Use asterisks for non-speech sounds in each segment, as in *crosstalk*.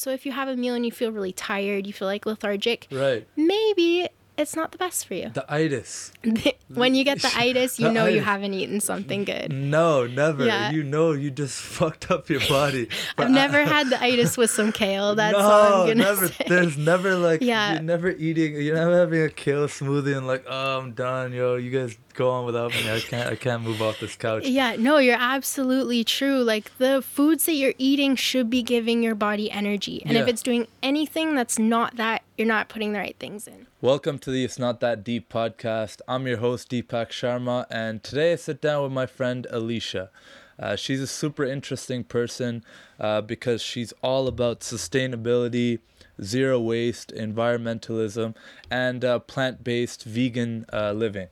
So if you have a meal and you feel really tired, you feel like lethargic, Right. maybe it's not the best for you. The itis. *laughs* when you get the *laughs* itis, you The know you haven't eaten something good. No, never. Yeah. You know you just *laughs* fucked up your body. I've I- never had the itis with some kale. That's no, all I'm gonna never. say. There's never like Yeah. you're never eating. You're never having a kale smoothie and like, oh, I'm done, yo. You guys go on without me. I can't. I can't move off this couch. Yeah, no, you're absolutely true. Like the foods that you're eating should be giving your body energy. And if it's doing anything that's not that, you're not putting the right things in. Welcome to the It's Not That Deep podcast. I'm your host, Deepak Sharma, and today I sit down with my friend Alicia. Uh, she's a super interesting person uh, because she's all about sustainability, zero waste, environmentalism, and uh, plant based vegan uh, living.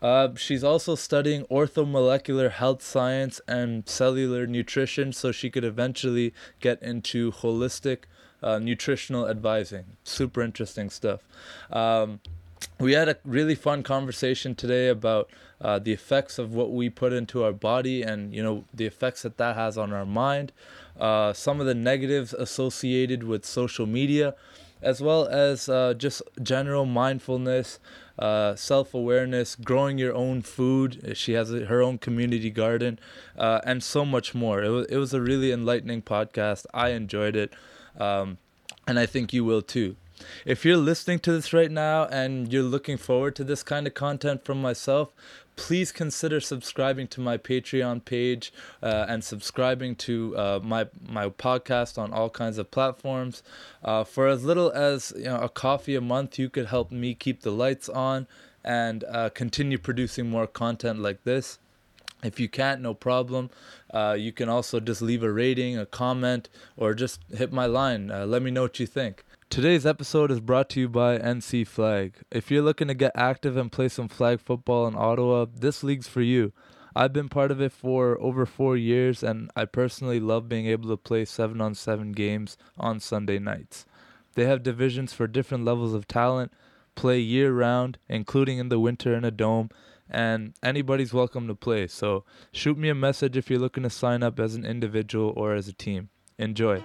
Uh, she's also studying orthomolecular health science and cellular nutrition so she could eventually get into holistic uh, nutritional advising. Super interesting stuff. Um, we had a really fun conversation today about uh, the effects of what we put into our body and you know the effects that that has on our mind uh, some of the negatives associated with social media as well as uh, just general mindfulness uh, self-awareness growing your own food. She has her own community garden uh, and so much more. It was, it was a really enlightening podcast. I enjoyed it um, and i think you will too. If you're listening to this right now and you're looking forward to this kind of content from myself, please consider subscribing to my Patreon page uh, and subscribing to uh, my my podcast on all kinds of platforms. Uh, for as little as you know, a coffee a month, you could help me keep the lights on and uh, continue producing more content like this. If you can't, no problem. Uh, you can also just leave a rating, a comment, or just hit my line. Uh, let me know what you think. Today's episode is brought to you by NC Flag. If you're looking to get active and play some flag football in Ottawa, this league's for you. I've been part of it for over four years, and I personally love being able to play 7 on 7 games on Sunday nights. They have divisions for different levels of talent, play year round, including in the winter in a dome, and anybody's welcome to play. So shoot me a message if you're looking to sign up as an individual or as a team. Enjoy.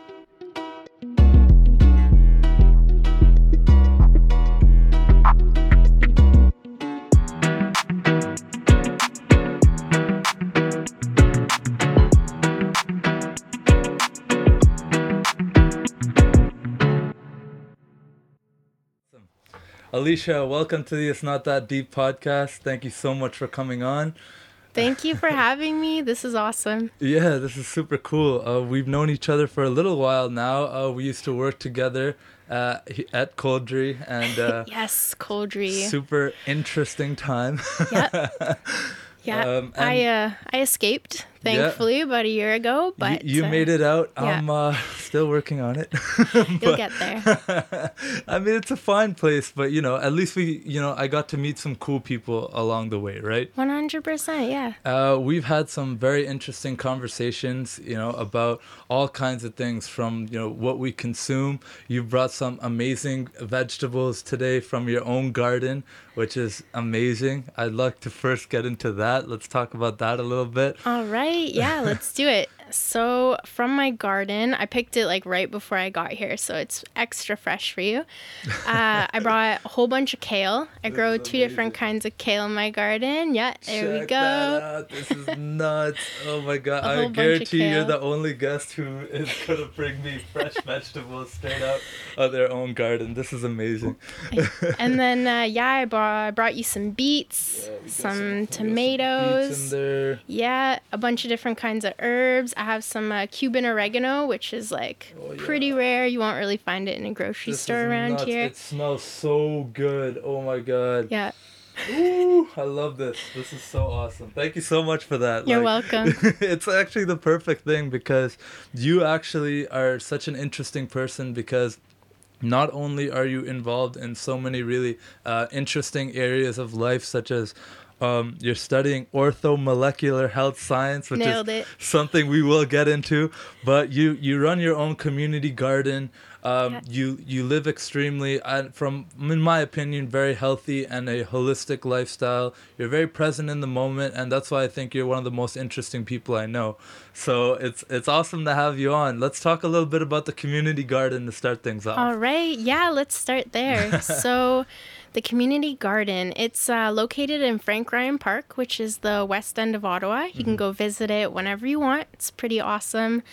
Alicia, welcome to the It's Not That Deep podcast. Thank you so much for coming on. Thank you for having me. This is awesome. *laughs* Yeah, this is super cool. Uh, we've known each other for a little while now. Uh, we used to work together uh, at Coldry, and uh, *laughs* Yes, Coldry. super interesting time. *laughs* Yep. Yeah. Um, I uh I escaped thankfully about a year ago, but you uh, made it out. yeah. I'm uh, *laughs* still working on it. *laughs* You'll get there. *laughs* I mean, it's a fine place, but you know, at least we, you know, I got to meet some cool people along the way, right? One hundred percent, yeah. Uh, we've had some very interesting conversations, you know, about all kinds of things from, you know, what we consume. You brought some amazing vegetables today from your own garden, which is amazing. I'd like to first get into that. Let's talk about that a little bit. All right, yeah, let's do it. So, from my garden, I picked it like right before I got here, so it's extra fresh for you. *laughs* Uh, I brought a whole bunch of kale. I This grow two different kinds of kale in my garden. Yeah, there we go. This is nuts. Oh my god. I whole bunch of guarantee you're the only guest who is gonna bring me fresh *laughs* vegetables straight out of their own garden. This is amazing. And then, uh, yeah, I brought, I brought you some beets, Yeah, some, beets tomatoes. in there. Yeah, a bunch of different kinds of herbs. I have some uh, Cuban oregano, which is like Oh, yeah. pretty rare. You won't really find it in a grocery This store around nuts. here. It smells so good. Oh my god. Yeah, Ooh, I love this. This is so awesome. Thank you so much for that. You're Like, welcome. *laughs* it's actually the perfect thing because you actually are such an interesting person because not only are you involved in so many really uh, interesting areas of life such as Um, you're studying orthomolecular health science, which Nailed is it. something we will get into. But you you run your own community garden. Um, Yeah. You you live extremely, and from in my opinion, very healthy and a holistic lifestyle. You're very present in the moment, and that's why I think you're one of the most interesting people I know. So it's it's awesome to have you on. Let's talk a little bit about the community garden to start things off. All right. Yeah, let's start there. *laughs* so, the community garden, it's uh, located in Frank Ryan Park, which is the west end of Ottawa. You can go visit it whenever you want. It's pretty awesome.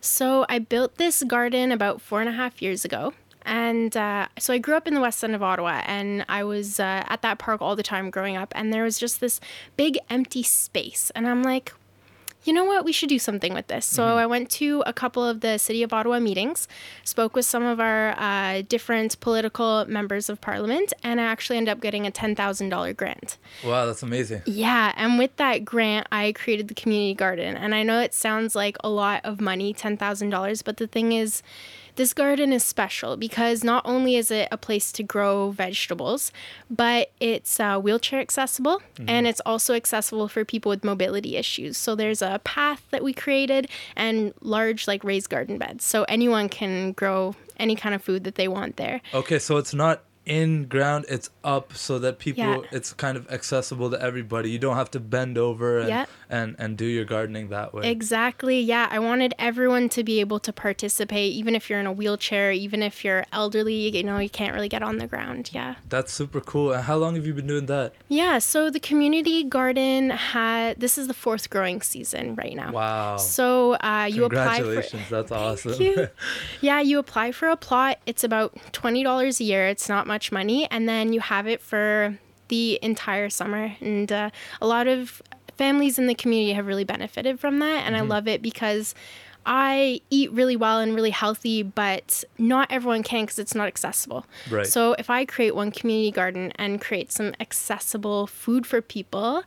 So, I built this garden about four and a half years ago. And uh, so I grew up in the west end of Ottawa, and I was uh, at that park all the time growing up. And there was just this big empty space. And I'm like, you know what, we should do something with this. So I went to a couple of the City of Ottawa meetings, spoke with some of our uh, different political members of parliament, and I actually ended up getting a $10,000 grant. Wow, that's amazing. Yeah, and with that grant, I created the community garden. And I know it sounds like a lot of money, $10,000, but the thing is, this garden is special because not only is it a place to grow vegetables, but it's uh, wheelchair accessible and it's also accessible for people with mobility issues. So there's a path that we created and large, like raised garden beds. So anyone can grow any kind of food that they want there. Okay, so it's not in ground, it's up so that people Yeah. it's kind of accessible to everybody. You don't have to bend over and Yeah. and, and do your gardening that way. Exactly. Yeah. I wanted everyone to be able to participate, even if you're in a wheelchair, even if you're elderly, you know, you can't really get on the ground. Yeah. That's super cool. And how long have you been doing that? Yeah. So the community garden had, this is the fourth growing season right now. Wow. So uh, you apply for. Congratulations. That's awesome. Thank you. *laughs* Yeah, you apply for a plot. It's about $20 a year. It's not much money. And then you have it for the entire summer. And uh, a lot of families in the community have really benefited from that. And I love it because I eat really well and really healthy, but not everyone can because it's not accessible. Right. So if I create one community garden and create some accessible food for people,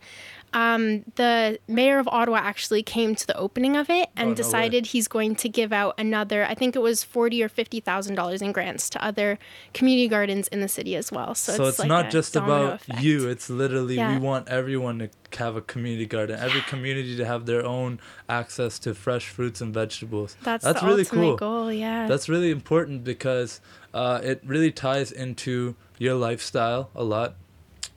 um, the mayor of Ottawa actually came to the opening of it and Oh, no way. decided he's going to give out another. I think it was forty or fifty thousand dollars in grants to other community gardens in the city as well. So, so it's, like not just about effect. you. It's literally we want everyone to have a community garden. Every community to have their own access to fresh fruits and vegetables. That's, That's the really cool. goal. Yeah. That's really important because uh, it really ties into your lifestyle a lot.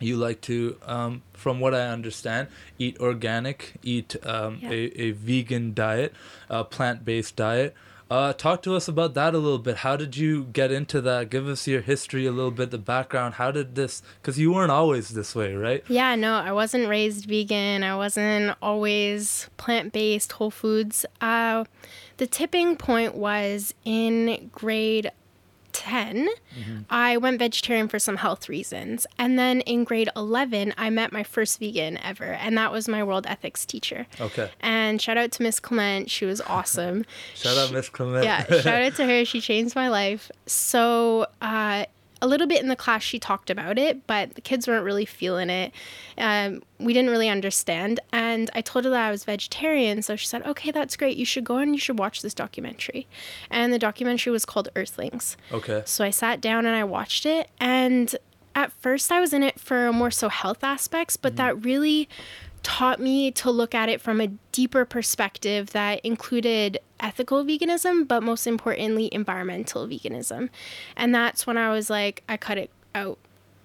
You like to, um, from what I understand, eat organic, eat um, Yeah. a, a vegan diet, a plant based diet. Uh, talk to us about that a little bit. How did you get into that? Give us your history a little bit, the background. How did this? Because you weren't always this way, right? Yeah, no, I wasn't raised vegan. I wasn't always plant based, whole foods. Uh, the tipping point was in grade 10. I went vegetarian for some health reasons. And then in grade 11, I met my first vegan ever. And that was my world ethics teacher. Okay. And shout out to Miss Clement. She was *laughs* awesome. Shout out, Miss Clement. yeah, shout out to her. She changed my life. So, uh, a little bit in the class, she talked about it, but the kids weren't really feeling it. Um, we didn't really understand. And I told her that I was vegetarian. So she said, okay, that's great. You should go and you should watch this documentary. And the documentary was called Earthlings. okay. So I sat down and I watched it. And at first, I was in it for more so health aspects, but that really taught me to look at it from a deeper perspective that included ethical veganism, but most importantly, environmental veganism. And that's when I was like, I cut it out.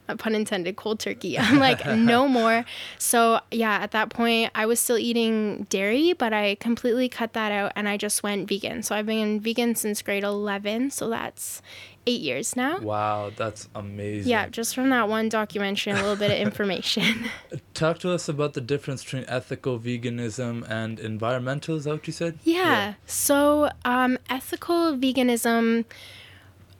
A pun intended, cold turkey. *laughs* I'm like, no *laughs* more. So, yeah, at that point, I was still eating dairy, but I completely cut that out and I just went vegan. So, I've been vegan since grade 11. So, that's eight years now. Wow, that's amazing. Yeah, just from that one documentary, and a little bit of *laughs* information. *laughs* Talk to us about the difference between ethical veganism and environmental. Is that what you said? Yeah. So, um, ethical veganism,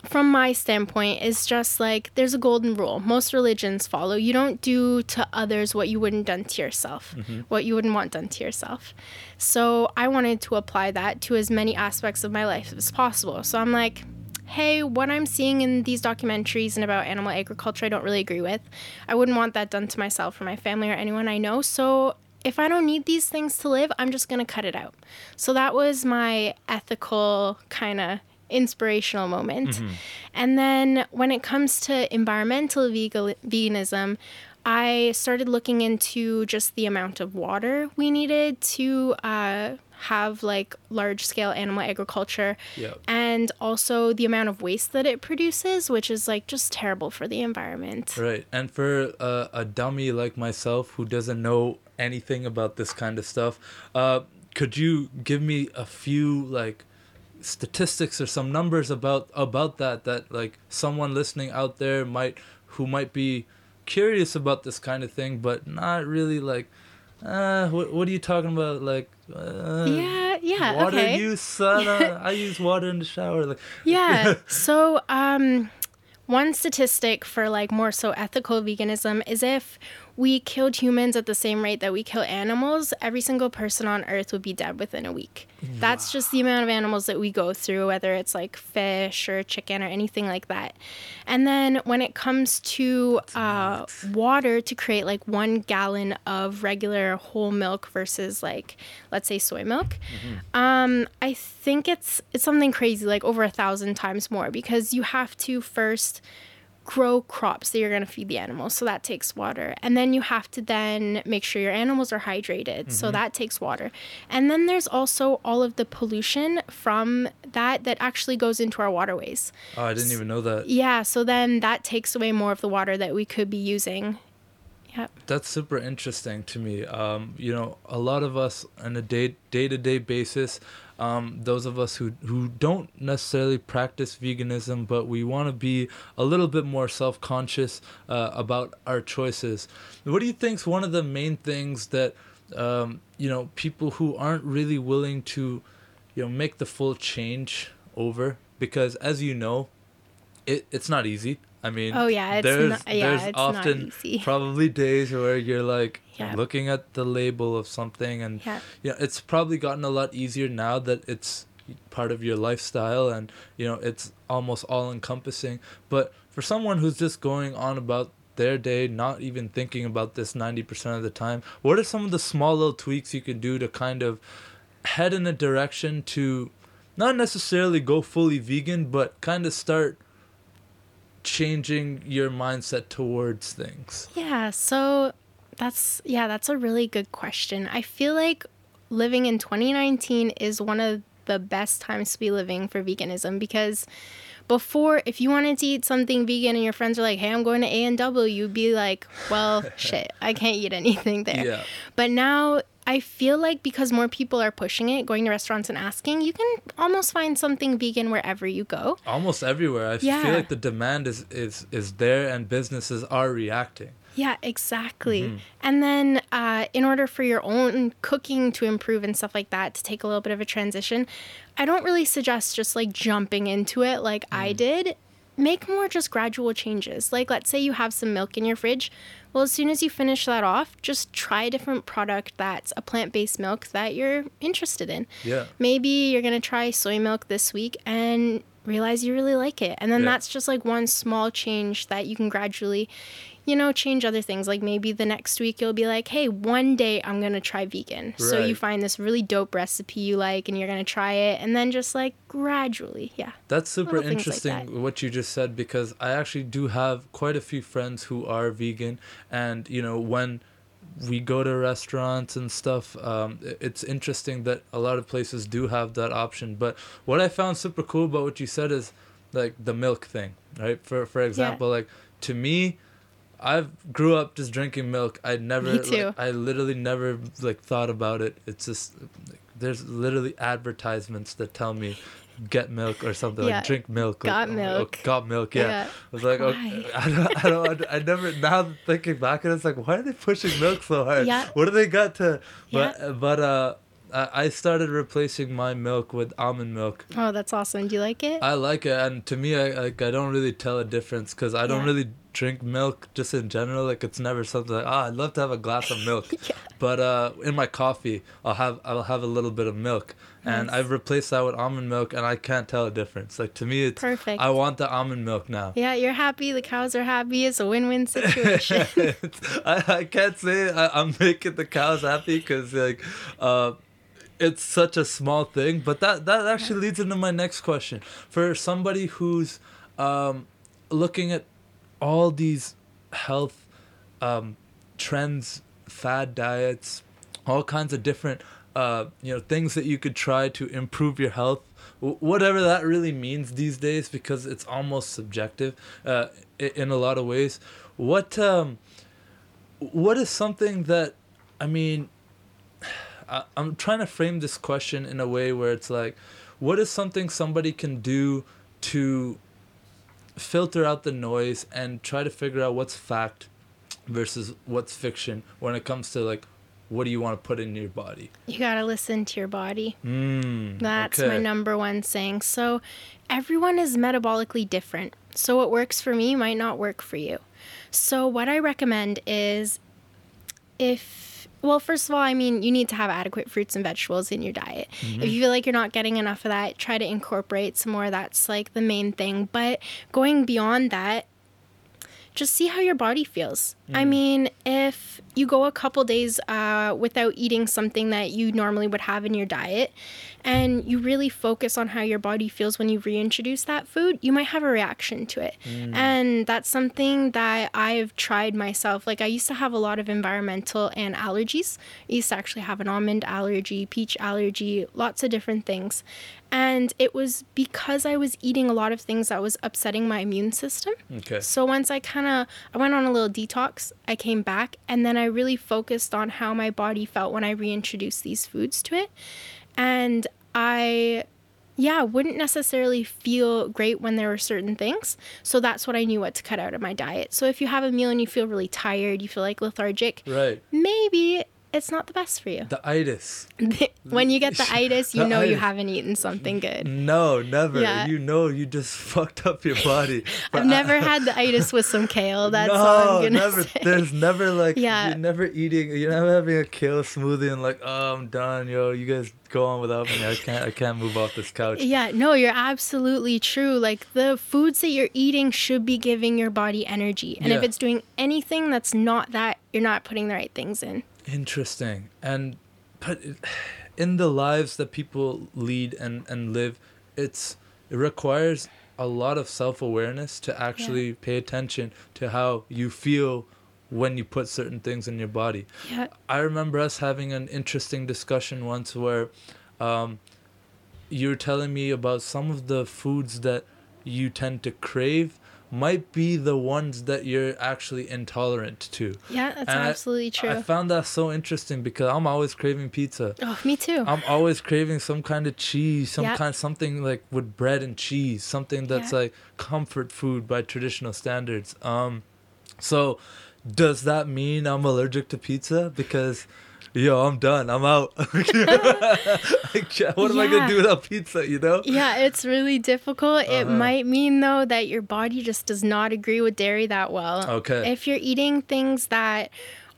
from my standpoint, is just like there's a golden rule. Most religions follow. You don't do to others what you wouldn't done to yourself, what you wouldn't want done to yourself. So, I wanted to apply that to as many aspects of my life as possible. So, I'm like, hey, what I'm seeing in these documentaries and about animal agriculture, I don't really agree with. I wouldn't want that done to myself or my family or anyone I know. So if I don't need these things to live, I'm just going to cut it out. So that was my ethical kind of inspirational moment. And then when it comes to environmental vegan- veganism, I started looking into just the amount of water we needed to uh, have like large scale animal agriculture Yep. and also the amount of waste that it produces, which is like just terrible for the environment. Right. And for uh, a dummy like myself who doesn't know anything about this kind of stuff, uh, could you give me a few like statistics or some numbers about about that that like someone listening out there might who might be curious about this kind of thing but not really like uh what, what are you talking about like uh, Yeah, yeah, water okay. use uh, *laughs* I use water in the shower like *laughs* Yeah. so, um, one statistic for like more so ethical veganism is if we killed humans at the same rate that we kill animals, every single person on earth would be dead within a week. That's just the amount of animals that we go through, whether it's like fish or chicken or anything like that. And then when it comes to uh, water to create like one gallon of regular whole milk versus like, let's say soy milk, um, I think it's it's something crazy, like over a thousand times more, because you have to first grow crops that you're going to feed the animals so that takes water. And then you have to then make sure your animals are hydrated so that takes water. And then there's also all of the pollution from that that actually goes into our waterways. Oh I didn't even know that. Yeah so then that takes away more of the water that we could be using. Yeah That's super interesting to me. Um, you know, a lot of us on a day day to day basis, um, those of us who who don't necessarily practice veganism, but we want to be a little bit more self conscious uh, about our choices. What do you think's one of the main things that um, you know people who aren't really willing to, you know, make the full change over? Because as you know, it, it's not easy. I mean, Oh, yeah, it's there's, not- yeah, there's it's often *laughs* probably days where you're like Yeah. looking at the label of something, and Yeah. yeah, it's probably gotten a lot easier now that it's part of your lifestyle, and you know it's almost all encompassing. But for someone who's just going on about their day, not even thinking about this ninety percent of the time, what are some of the small little tweaks you can do to kind of head in a direction to not necessarily go fully vegan, but kind of start changing your mindset towards things. Yeah, so that's yeah, that's a really good question. I feel like living in 2019 is one of the best times to be living for veganism because before if you wanted to eat something vegan and your friends are like, "Hey, I'm going to A&W," you'd be like, "Well, *laughs* shit, I can't eat anything there." Yeah. But now I feel like because more people are pushing it, going to restaurants and asking, you can almost find something vegan wherever you go. Almost everywhere. I Yeah. feel like the demand is, is is there and businesses are reacting. Yeah, exactly. And then, uh, in order for your own cooking to improve and stuff like that, to take a little bit of a transition, I don't really suggest just like jumping into it like I did. Make more just gradual changes. Like, let's say you have some milk in your fridge. Well, as soon as you finish that off, just try a different product that's a plant based milk that you're interested in. Yeah. Maybe you're going to try soy milk this week and realize you really like it. And then Yeah. that's just like one small change that you can gradually, you know, change other things. Like maybe the next week you'll be like, hey, one day I'm going to try vegan. So you find this really dope recipe you like and you're going to try it. And then just like gradually, yeah. That's super things like interesting that. what you just said because I actually do have quite a few friends who are vegan and you know when we go to restaurants and stuff um, it's interesting that a lot of places do have that option but what I found super cool about what you said is like the milk thing right for for example like to me I've grew up just drinking milk. I never, Me too. like, I literally never like thought about it. It's just like, there's literally advertisements that tell me get milk or something Yeah. like drink milk. Got like, milk. oh, got milk. Yeah. Yeah. I was like, okay, *laughs* I don't, I don't, I never. Now thinking back, and it's like, why are they pushing milk so hard? Yeah. What do they got to? But Yeah. but uh, I I started replacing my milk with almond milk. Oh, that's awesome. Do you like it? I like it, and to me, I like I don't really tell a difference because I don't really drink milk just in general. Like it's never something like ah, I'd love to have a glass of milk, *laughs* Yeah. but uh, in my coffee, I'll have I'll have a little bit of milk, and I've replaced that with almond milk, and I can't tell a difference. Like to me, it's Perfect. I want the almond milk now. yeah, you're happy. The cows are happy. It's a win win situation. *laughs* I, I can't say I, I'm making the cows happy because like uh, it's such a small thing but that that actually leads into my next question for somebody who's um, looking at all these health um, trends, fad diets, all kinds of different uh, you know things that you could try to improve your health. Whatever that really means these days because it's almost subjective uh, in a lot of ways. What um, what is something that i mean i'm trying to frame this question in a way where it's like what is something somebody can do to filter out the noise and try to figure out what's fact versus what's fiction when it comes to like what do you want to put in your body? You got to listen to your body. Mm, That's okay. my number one saying. So, everyone is metabolically different. So, what works for me might not work for you. So, what I recommend is if, well, first of all, I mean, you need to have adequate fruits and vegetables in your diet. Mm-hmm. If you feel like you're not getting enough of that, try to incorporate some more. That's like the main thing. But going beyond that, just see how your body feels. I mean, if you go a couple days uh, without eating something that you normally would have in your diet, and you really focus on how your body feels when you reintroduce that food, you might have a reaction to it. Mm. And that's something that I've tried myself. Like, I used to have a lot of environmental and allergies. I used to actually have an almond allergy, peach allergy, lots of different things. And it was because I was eating a lot of things that was upsetting my immune system. Okay. So once I kind of I went on a little detox, I came back and then I really focused on how my body felt when I reintroduced these foods to it. And I yeah, wouldn't necessarily feel great when there were certain things. So that's what I knew what to cut out of my diet. So if you have a meal and you feel really tired, you feel like lethargic, Right. maybe it's not the best for you. The itis. *laughs* when you get the *laughs* itis, you The know you haven't eaten something good. No, never. Yeah. You know you just *laughs* fucked up your body. I've never had the itis with some kale. That's no, all I'm gonna never. say. There's never like Yeah. you're never eating. You're never having a kale smoothie and like, oh, I'm done, yo. You guys go on without me. I can't. I can't move off this couch. Yeah, no, you're absolutely true. Like the foods that you're eating should be giving your body energy. And if it's doing anything that's not that, you're not putting the right things in. Interesting. And but in the lives that people lead and and live, it's it requires a lot of self-awareness to actually pay attention to how you feel when you put certain things in your body. Yeah. I remember us having an interesting discussion once where um, you were telling me about some of the foods that you tend to crave might be the ones that you're actually intolerant to. Yeah, that's And I- absolutely true. I found that so interesting because I'm always craving pizza. oh, me too. I'm always craving some kind of cheese, some Yeah. kind something like with bread and cheese, something that's Yeah. like comfort food by traditional standards. Um so does that mean I'm allergic to pizza because yo, I'm done. I'm out. *laughs* *laughs* what am I gonna do without pizza, you know? yeah, it's really difficult. It Uh-huh. might mean though that your body just does not agree with dairy that well. Okay. If you're eating things that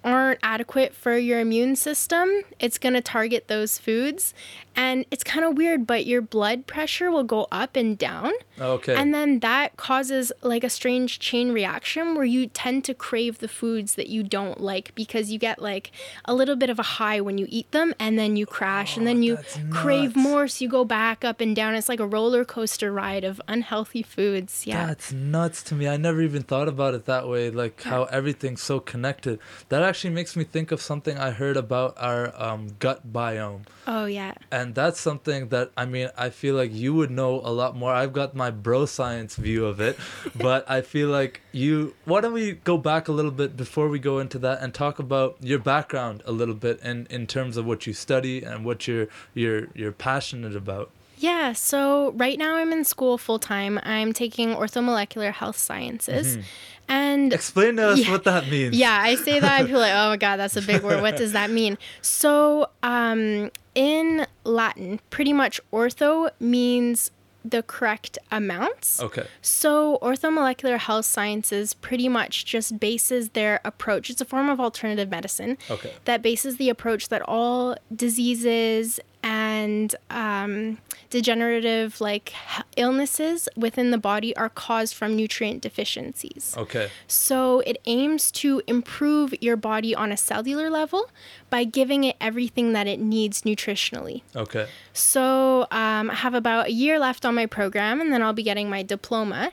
aren't adequate for your immune system, it's going to target those foods. And it's kind of weird, but your blood pressure will go up and down. Okay. And then that causes like a strange chain reaction where you tend to crave the foods that you don't like because you get like a little bit of a high when you eat them and then you crash and then oh, you Oh, crave nuts. more so you go back up and down. It's like a roller coaster ride of unhealthy foods. Yeah. That's nuts to me. I never even thought about it that way, like how everything's so connected. That actually makes me think of something I heard about our um, gut biome. oh yeah. And that's something that, I mean, I feel like you would know a lot more. I've got my bro science view of it, *laughs* but I feel like you. Why don't we go back a little bit before we go into that and talk about your background a little bit in, in terms of what you study and what you're, you're, you're passionate about? Yeah, so right now I'm in school full time. I'm taking orthomolecular health sciences. And Explain to us Yeah. what that means. yeah, I say that and people are like, *laughs* oh my god, that's a big word. What does that mean? So, um, in Latin, pretty much ortho means the correct amounts. Okay. So, orthomolecular health sciences pretty much just bases their approach. It's a form of alternative medicine Okay. that bases the approach that all diseases and um, degenerative like illnesses within the body are caused from nutrient deficiencies. Okay. So it aims to improve your body on a cellular level by giving it everything that it needs nutritionally. Okay. So um, I have about a year left on my program, and then I'll be getting my diploma.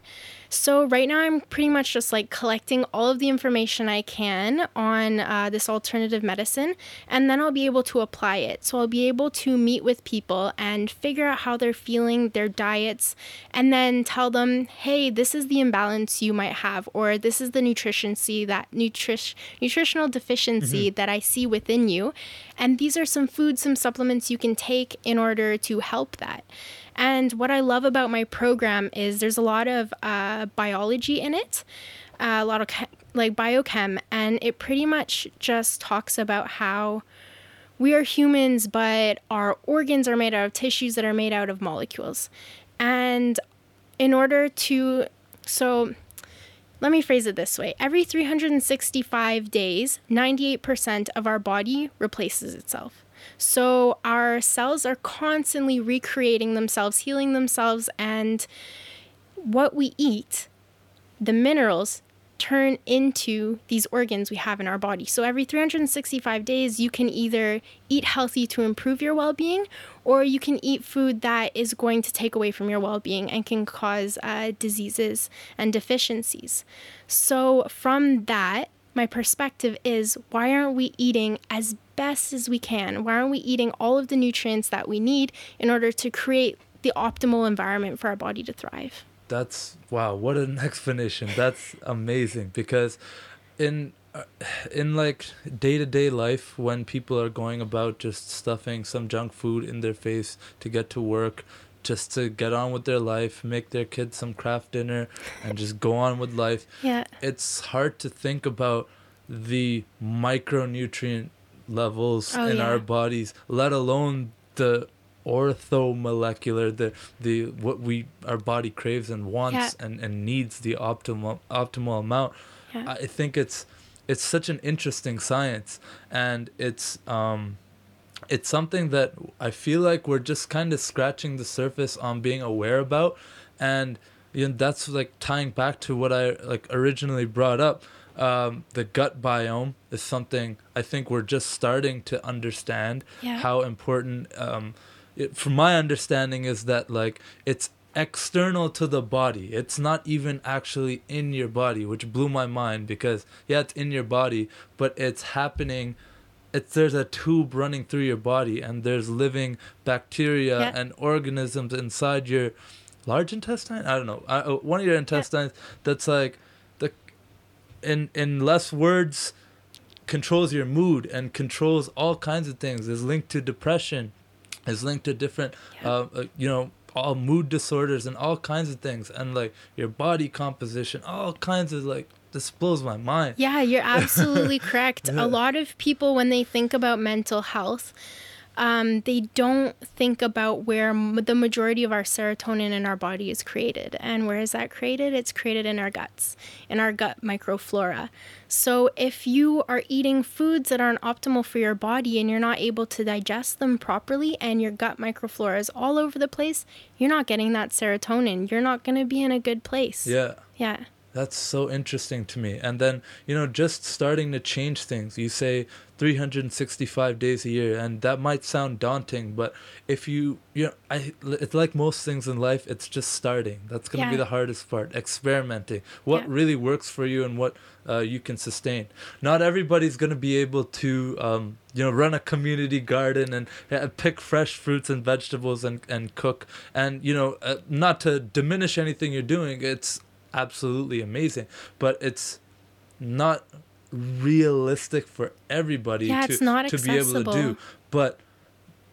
So right now, I'm pretty much just like collecting all of the information I can on uh, this alternative medicine, and then I'll be able to apply it. So I'll be able to meet with people and figure out how they're feeling, their diets, and then tell them, hey, this is the imbalance you might have, or this is the nutritioncy that nutri- nutritional deficiency that I see within you, and these are some foods, some supplements you can take in order to help that. And what I love about my program is there's a lot of uh, biology in it, uh, a lot of like biochem, and it pretty much just talks about how we are humans, but our organs are made out of tissues that are made out of molecules. And in order to, so let me phrase it this way every 365 days, 98% of our body replaces itself. So our cells are constantly recreating themselves, healing themselves, and what we eat, the minerals, turn into these organs we have in our body. So every 365 days, you can either eat healthy to improve your well being, or you can eat food that is going to take away from your well being and can cause uh, diseases and deficiencies. So, from that, my perspective is why aren't we eating as best as we can? Why aren't we eating all of the nutrients that we need in order to create the optimal environment for our body to thrive? That's wow, what an *laughs* explanation. That's amazing because in uh, in like day-to-day life when people are going about just stuffing some junk food in their face to get to work just to get on with their life, make their kids some Kraft Dinner and just go on with life. Yeah. It's hard to think about the micronutrient levels Oh, in yeah. our bodies, let alone the orthomolecular the the what we our body craves and wants Yeah. and, and needs the optimal optimal amount Yeah. i think it's it's such an interesting science and it's um it's something that i feel like we're just kind of scratching the surface on being aware about and you know that's like tying back to what i like originally brought up um, the gut biome is something i think we're just starting to understand Yeah. how important um, it, from my understanding is that like it's external to the body. It's not even actually in your body which blew my mind because yeah it's in your body but it's happening it's there's a tube running through your body and there's living bacteria Yeah. and organisms inside your large intestine? I don't know. I, uh, one of your intestines that's like the in in less words controls your mood and controls all kinds of things. Is linked to depression is linked to different Yeah. uh, uh, you know all mood disorders and all kinds of things and like your body composition all kinds of like this blows my mind Yeah, you're absolutely *laughs* correct. Yeah. A lot of people, when they think about mental health, um, they don't think about where m- the majority of our serotonin in our body is created. And where is that created? It's created in our guts, in our gut microflora. So if you are eating foods that aren't optimal for your body and you're not able to digest them properly and your gut microflora is all over the place, you're not getting that serotonin. You're not going to be in a good place. yeah Yeah. That's so interesting to me. And then, you know, just starting to change things. You say 365 days a year, and that might sound daunting, but if you, you know, I, it's like most things in life, it's just starting. That's going to be the hardest part, experimenting. What Yeah. really works for you and what uh, you can sustain. Not everybody's going to be able to, um, you know, run a community garden and uh, pick fresh fruits and vegetables and, and cook. And, you know, uh, not to diminish anything you're doing, it's absolutely amazing but it's not realistic for everybody Yeah, to, to be able to do. but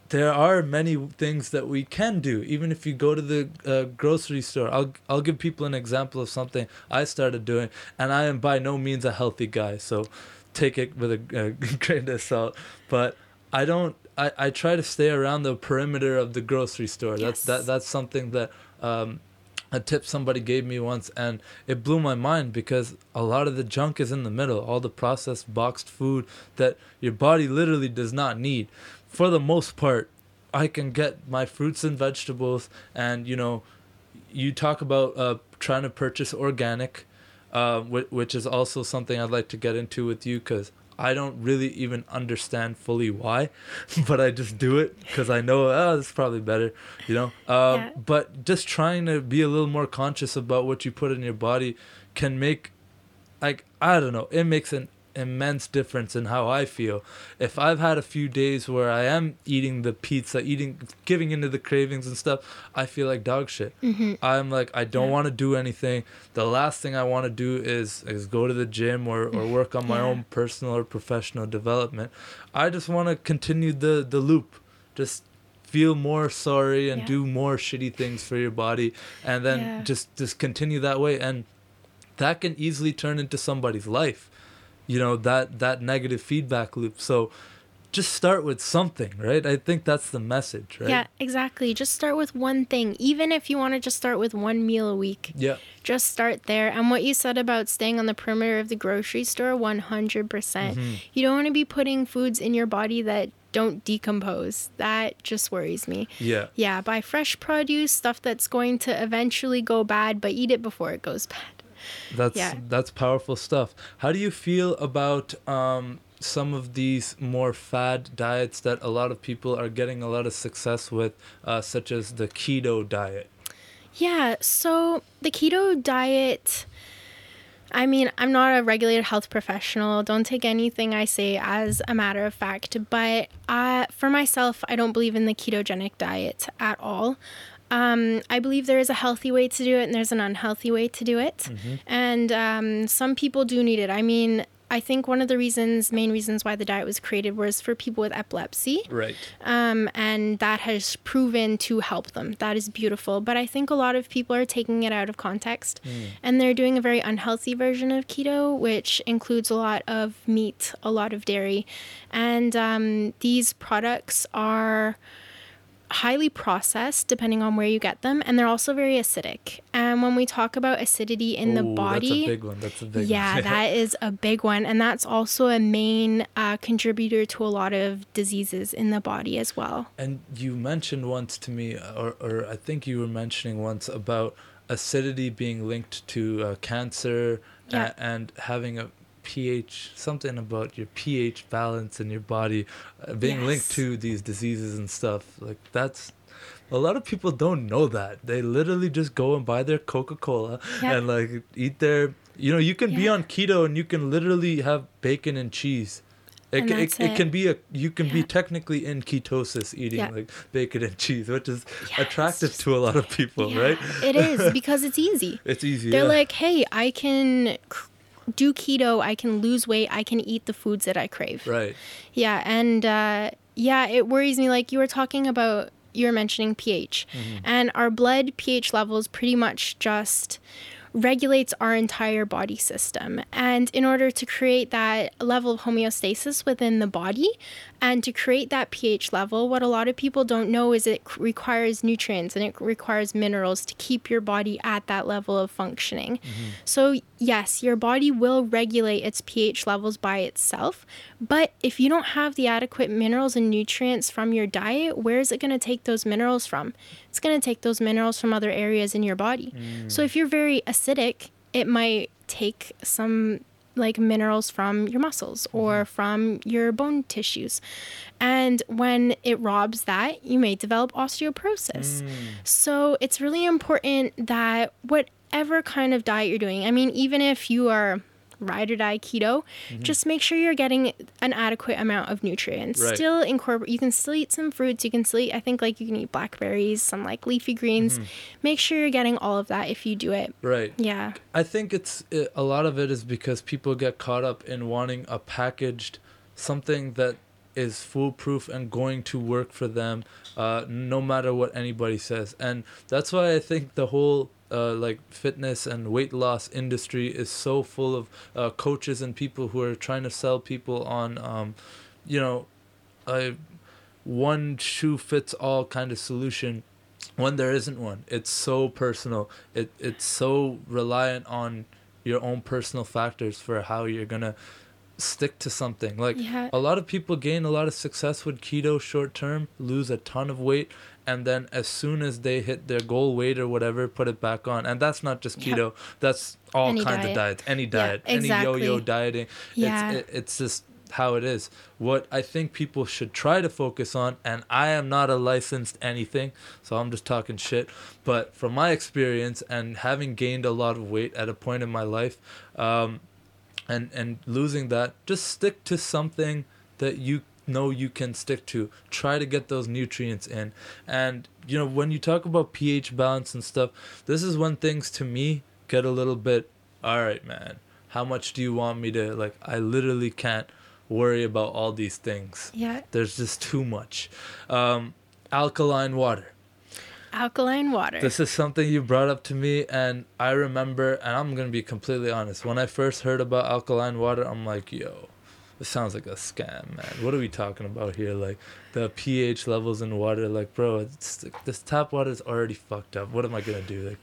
there are many things that we can do. Even if you go to the uh, grocery store I'll, I'll give people an example of something i started doing and i am by no means a healthy guy so take it with a, a *laughs* grain of salt. But i don't I, I try to stay around the perimeter of the grocery store. That's that that's something that um, a tip somebody gave me once and it blew my mind because a lot of the junk is in the middle all the processed boxed food that your body literally does not need. For the most part I can get my fruits and vegetables, and you know, you talk about uh, trying to purchase organic, uh, which, which is also something I'd like to get into with you because I don't really even understand fully why, *laughs* but I just do it because I know oh it's probably better, you know. Um, Yeah. But just trying to be a little more conscious about what you put in your body can make, like I don't know, it makes an immense difference in how I feel. If I've had a few days where I am eating the pizza, eating, giving into the cravings and stuff, I feel like dog shit. Mm-hmm. I'm like I don't Yeah. want to do anything. The last thing I want to do is is go to the gym or, or *laughs* work on my Yeah. own personal or professional development. I just want to continue the the loop. Just feel more sorry and Yeah. do more shitty things for your body and then just just continue that way and that can easily turn into somebody's life. You know, that that negative feedback loop. So just start with something, right? I think that's the message, right? Yeah, exactly. Just start with one thing. Even if you want to just start with one meal a week, Yeah. just start there. And what you said about staying on the perimeter of the grocery store, 100%. percent Mm-hmm. You don't want to be putting foods in your body that don't decompose. That just worries me. Yeah. Yeah, buy fresh produce, stuff that's going to eventually go bad, but eat it before it goes bad. That's Yeah. that's powerful stuff. How do you feel about um, some of these more fad diets that a lot of people are getting a lot of success with, uh, such as the keto diet? Yeah, so the keto diet, I mean, I'm not a regulated health professional. Don't take anything I say as a matter of fact, but uh, for myself, I don't believe in the ketogenic diet at all. Um, I believe there is a healthy way to do it and there's an unhealthy way to do it. And um, some people do need it. I mean, I think one of the reasons, main reasons why the diet was created was for people with epilepsy Right. um, and that has proven to help them. That is beautiful. But I think a lot of people are taking it out of context and they're doing a very unhealthy version of keto, which includes a lot of meat, a lot of dairy. And um, these products are highly processed depending on where you get them and they're also very acidic and when we talk about acidity in the body That's a big one. That's a big yeah, one. *laughs* that is a big one. And that's also a main uh, contributor to a lot of diseases in the body as well. And you mentioned once to me, or, or I think you were mentioning once about acidity being linked to uh, cancer Yeah. a- and having a pH, something about your pH balance in your body uh, being linked to these diseases and stuff. Like, that's. A lot of people don't know that. They literally just go and buy their Coca Cola Yeah. and like eat their. You know, you can be on keto and you can literally have bacon and cheese. It, And ca- it, it can be a you can be technically in ketosis eating Yeah. like bacon and cheese, which is Yes. attractive to a lot of people, Yeah, right? it is *laughs* because it's easy. It's easy. They're yeah. like, hey, I can do keto, I can lose weight, I can eat the foods that I crave. right. Yeah, and uh, yeah, it worries me. Like you were talking about, you were mentioning pH, and our blood pH levels pretty much just regulates our entire body system. And in order to create that level of homeostasis within the body and to create that pH level, what a lot of people don't know is it requires nutrients and it requires minerals to keep your body at that level of functioning. So, yes, your body will regulate its pH levels by itself, but if you don't have the adequate minerals and nutrients from your diet, where is it going to take those minerals from? It's going to take those minerals from other areas in your body. Mm. So, if you're very acidic, it might take some like minerals from your muscles mm-hmm. or from your bone tissues. And when it robs that, you may develop osteoporosis. Mm. So it's really important that whatever kind of diet you're doing, I mean, even if you are ride or die keto, just make sure you're getting an adequate amount of nutrients. Right. Still incorporate, you can still eat some fruits, you can still eat, I think like you can eat blackberries, some like leafy greens. Make sure you're getting all of that if you do it. Right. Yeah. I think it's it, a lot of it is because people get caught up in wanting a packaged something that is foolproof and going to work for them, uh, no matter what anybody says. And that's why I think the whole uh, like fitness and weight loss industry is so full of uh, coaches and people who are trying to sell people on, um, you know, a one shoe fits all kind of solution when there isn't one it's so personal it it's so reliant on your own personal factors for how you're gonna stick to something. Like Yeah. a lot of people gain a lot of success with keto short term, lose a ton of weight, and then as soon as they hit their goal weight or whatever, put it back on. And that's not just keto. That's all Any kinds diet. of diets. Any diet, yeah, exactly. any yo-yo dieting. Yeah. It's, it, it's just how it is. What I think people should try to focus on, and I am not a licensed anything, so I'm just talking shit. But from my experience and having gained a lot of weight at a point in my life, um, and and losing that, just stick to something that you know you can stick to. Try to get those nutrients in, and you know when you talk about pH balance and stuff, this is when things to me get a little bit. All right, man. How much do you want me to like? I literally can't worry about all these things. Yeah. There's just too much. Um, alkaline water. Alkaline water. This is something you brought up to me, and I remember, and I'm gonna be completely honest. When I first heard about alkaline water, I'm like, yo, this sounds like a scam, man. What are we talking about here? Like the pH levels in water, like, bro, this tap water is already fucked up. What am I gonna do? Like,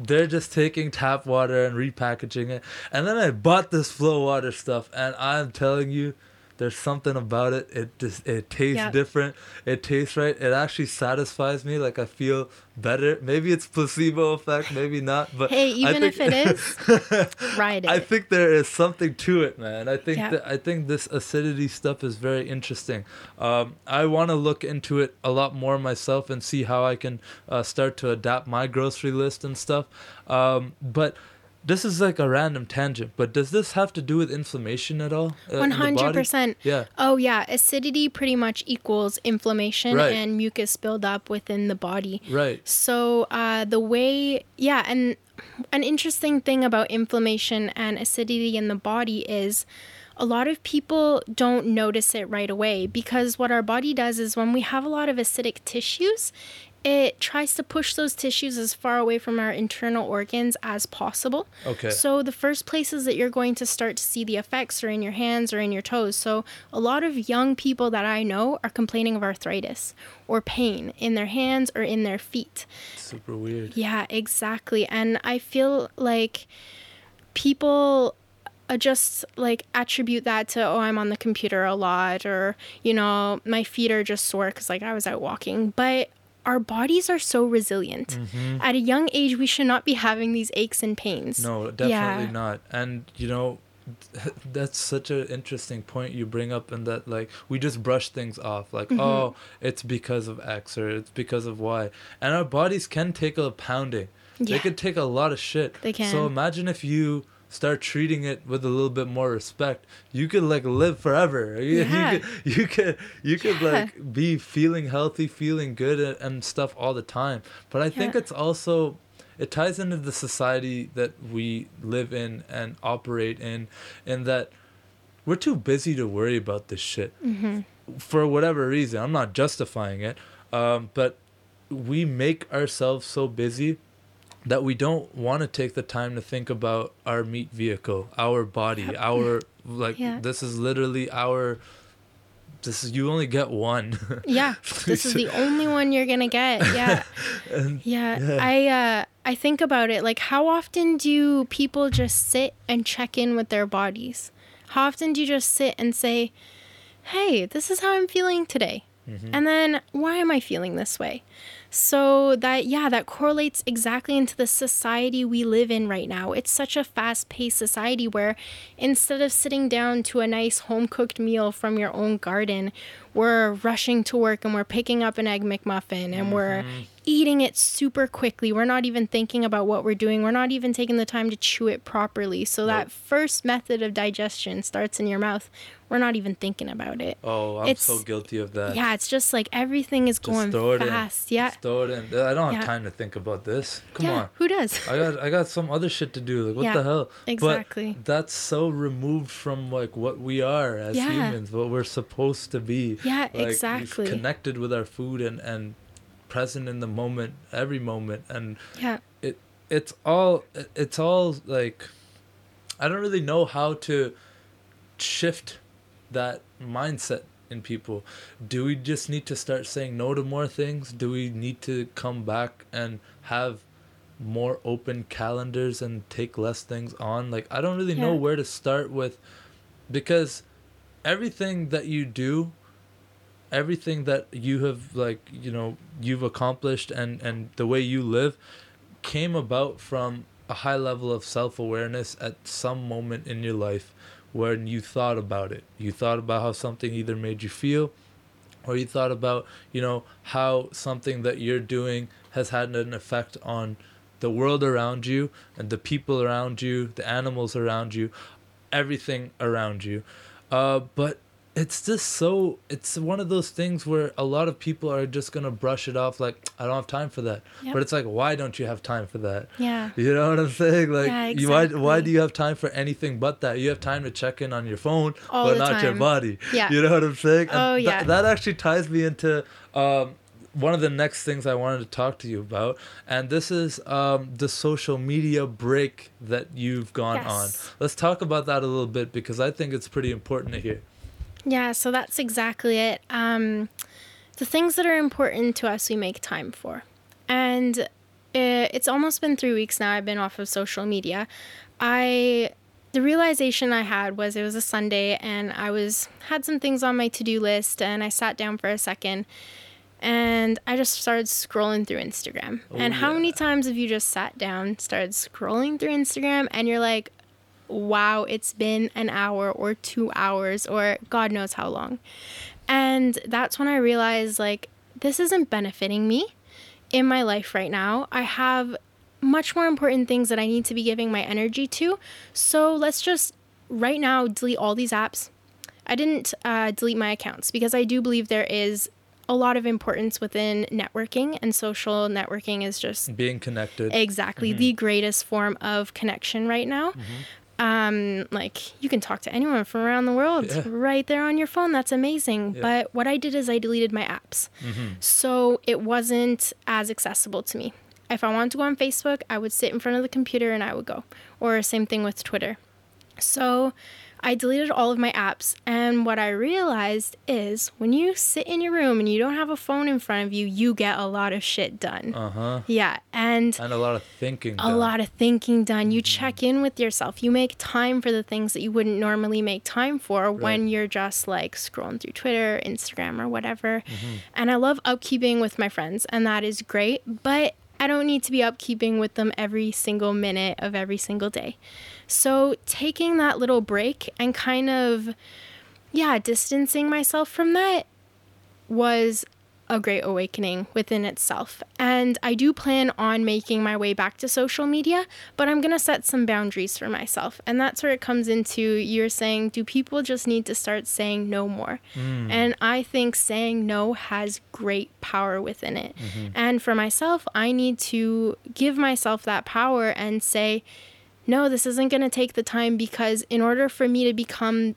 they're just taking tap water and repackaging it, and then I bought this flow water stuff, and I'm telling you. There's something about it. It just it tastes Yeah. different. It tastes right. It actually satisfies me. Like I feel better. Maybe it's placebo effect. Maybe not. But hey, even if it is, *laughs* ride it. I think there is something to it, man. I think Yeah. that I think this acidity stuff is very interesting. Um, I want to look into it a lot more myself and see how I can uh, start to adapt my grocery list and stuff. Um, but this is like a random tangent. But does this have to do with inflammation at all? uh, One hundred percent. Yeah. Oh yeah, acidity pretty much equals inflammation Right. and mucus buildup within the body. Right. So uh, the way, yeah, and an interesting thing about inflammation and acidity in the body is a lot of people don't notice it right away because what our body does is when we have a lot of acidic tissues, it tries to push those tissues as far away from our internal organs as possible. Okay. So the first places that you're going to start to see the effects are in your hands or in your toes. So a lot of young people that I know are complaining of arthritis or pain in their hands or in their feet. Super weird. Yeah, exactly. And I feel like people uh, just like attribute that to oh i'm on the computer a lot or you know my feet are just sore because like i was out walking but our bodies are so resilient at a young age we should not be having these aches and pains Mm-hmm. No, definitely Yeah. not. And you know, *laughs* that's such an interesting point you bring up, in that like we just brush things off, like Mm-hmm. oh, it's because of X or it's because of Y, and our bodies can take a pounding. They Yeah. could take a lot of shit. They can. So imagine if you start treating it with a little bit more respect you could like live forever. You, Yeah. you could you could you could Yeah. like be feeling healthy feeling good and, and stuff all the time. But i think it's also it ties into the society that we live in and operate in in that we're too busy to worry about this shit. For whatever reason i'm not justifying it um, but we make ourselves so busy that we don't want to take the time to think about our meat vehicle our body our *laughs* like Yeah. this is literally our this is you only get one. *laughs* Yeah this is the *laughs* only one you're gonna get yeah. And- yeah, yeah. i uh i think about it like how often do people just sit and check in with their bodies? How often do you just sit and say hey this is how i'm feeling today and then why am i feeling this way so that yeah that correlates exactly into the society we live in right now. It's such a fast-paced society where instead of sitting down to a nice home-cooked meal from your own garden we're rushing to work and we're picking up an egg mcmuffin and we're mm-hmm. Eating it super quickly we're not even thinking about what we're doing we're not even taking the time to chew it properly so that first method of digestion starts in your mouth we're not even thinking about it oh i'm It's- so guilty of that yeah it's just like everything is Just going it in. fast yeah Just throw it in i don't have Yeah. time to think about this come yeah on who does I got I got some other shit to do. Like what Yeah, the hell? exactly. But that's so removed from like what we are as humans, what we're supposed to be. Yeah, Like, exactly. Connected with our food and and present in the moment, every moment, and yeah it it's all it's all like I don't really know how to shift that mindset in people. Do we just need to start saying no to more things? Do we need to come back and have more open calendars and take less things on? Like I don't really know where to start with because everything that you do everything that you have like you know you've accomplished and and the way you live came about from a high level of self-awareness at some moment in your life when you thought about it. You thought about how something either made you feel or you thought about you know how something that you're doing has had an effect on the world around you and the people around you the animals around you everything around you. Uh, but it's just so it's one of those things where a lot of people are just gonna brush it off like i don't have time for that Yep. but it's like why don't you have time for that Yeah. you know what i'm saying like Yeah, you why, why do you have time for anything but that you have time to check in on your phone All but not your body Yeah. you know what i'm saying Oh, yeah. that actually ties me into um, one of the next things i wanted to talk to you about and this is um, the social media break that you've gone on Yes. let's talk about that a little bit because i think it's pretty important to hear Yeah, so that's exactly it. Um, the things that are important to us, we make time for. And uh it's almost been three weeks now I've been off of social media. I the realization I had was it was a Sunday and I was had some things on my to-do list and I sat down for a second and I just started scrolling through Instagram. Oh, and how yeah. many times have you just sat down, started scrolling through Instagram and you're like, wow, it's been an hour or two hours or God knows how long. And that's when I realized like this isn't benefiting me in my life right now. I have much more important things that I need to be giving my energy to. So let's just right now delete all these apps. I didn't uh, delete my accounts because I do believe there is a lot of importance within networking, and social networking is just being connected exactly the greatest form of connection right now. Um, like you can talk to anyone from around the world Yeah. right there on your phone. That's amazing. Yeah. But what I did is I deleted my apps. So it wasn't as accessible to me. If I wanted to go on Facebook, I would sit in front of the computer and I would go. Or same thing with Twitter. So I deleted all of my apps. And what I realized is when you sit in your room and you don't have a phone in front of you, you get a lot of shit done. uh-huh Yeah. And and a lot of thinking a lot of thinking done. You check in with yourself. You make time for the things that you wouldn't normally make time for when you're just like scrolling through Twitter, Instagram, or whatever. And I love upkeeping with my friends, and that is great. But I don't need to be upkeeping with them every single minute of every single day. So taking that little break and kind of, yeah, distancing myself from that was a great awakening within itself. And I do plan on making my way back to social media, but I'm going to set some boundaries for myself. And that's where it comes into you're saying, do people just need to start saying no more? Mm. And I think saying no has great power within it. Mm-hmm. And for myself, I need to give myself that power and say, no, this isn't going to take the time because in order for me to become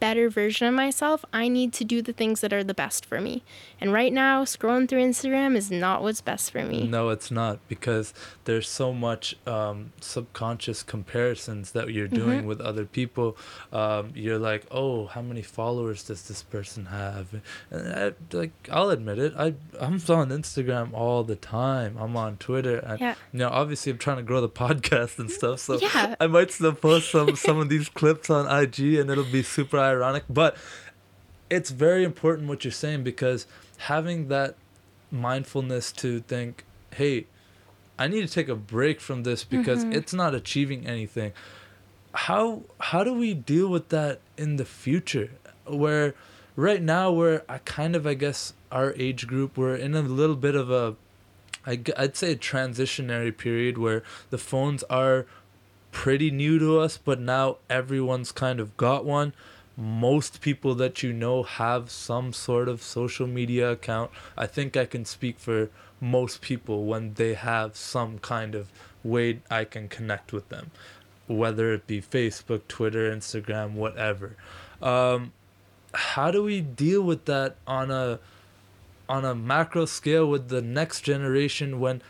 better version of myself, I need to do the things that are the best for me. And right now, scrolling through Instagram is not what's best for me. No, it's not because there's so much um, subconscious comparisons that you're Mm-hmm. doing with other people. Um, you're like, oh, how many followers does this person have? And I, like, I'll admit it. I I'm *laughs* on Instagram all the time. I'm on Twitter. And, Yeah. You know, obviously, I'm trying to grow the podcast and stuff. So *laughs* Yeah. I might still post some some of these clips on IG, and it'll be super ironic, but it's very important what you're saying because having that mindfulness to think, hey, I need to take a break from this because mm-hmm. it's not achieving anything. How how do we deal with that in the future? Where right now we're I kind of I guess our age group we're in a little bit of a I, I'd say a transitionary period where the phones are pretty new to us, but now everyone's kind of got one. Most people that you know have some sort of social media account. I think I can speak for most people when they have some kind of way I can connect with them, whether it be Facebook, Twitter, Instagram, whatever. Um, how do we deal with that on a on a macro scale with the next generation when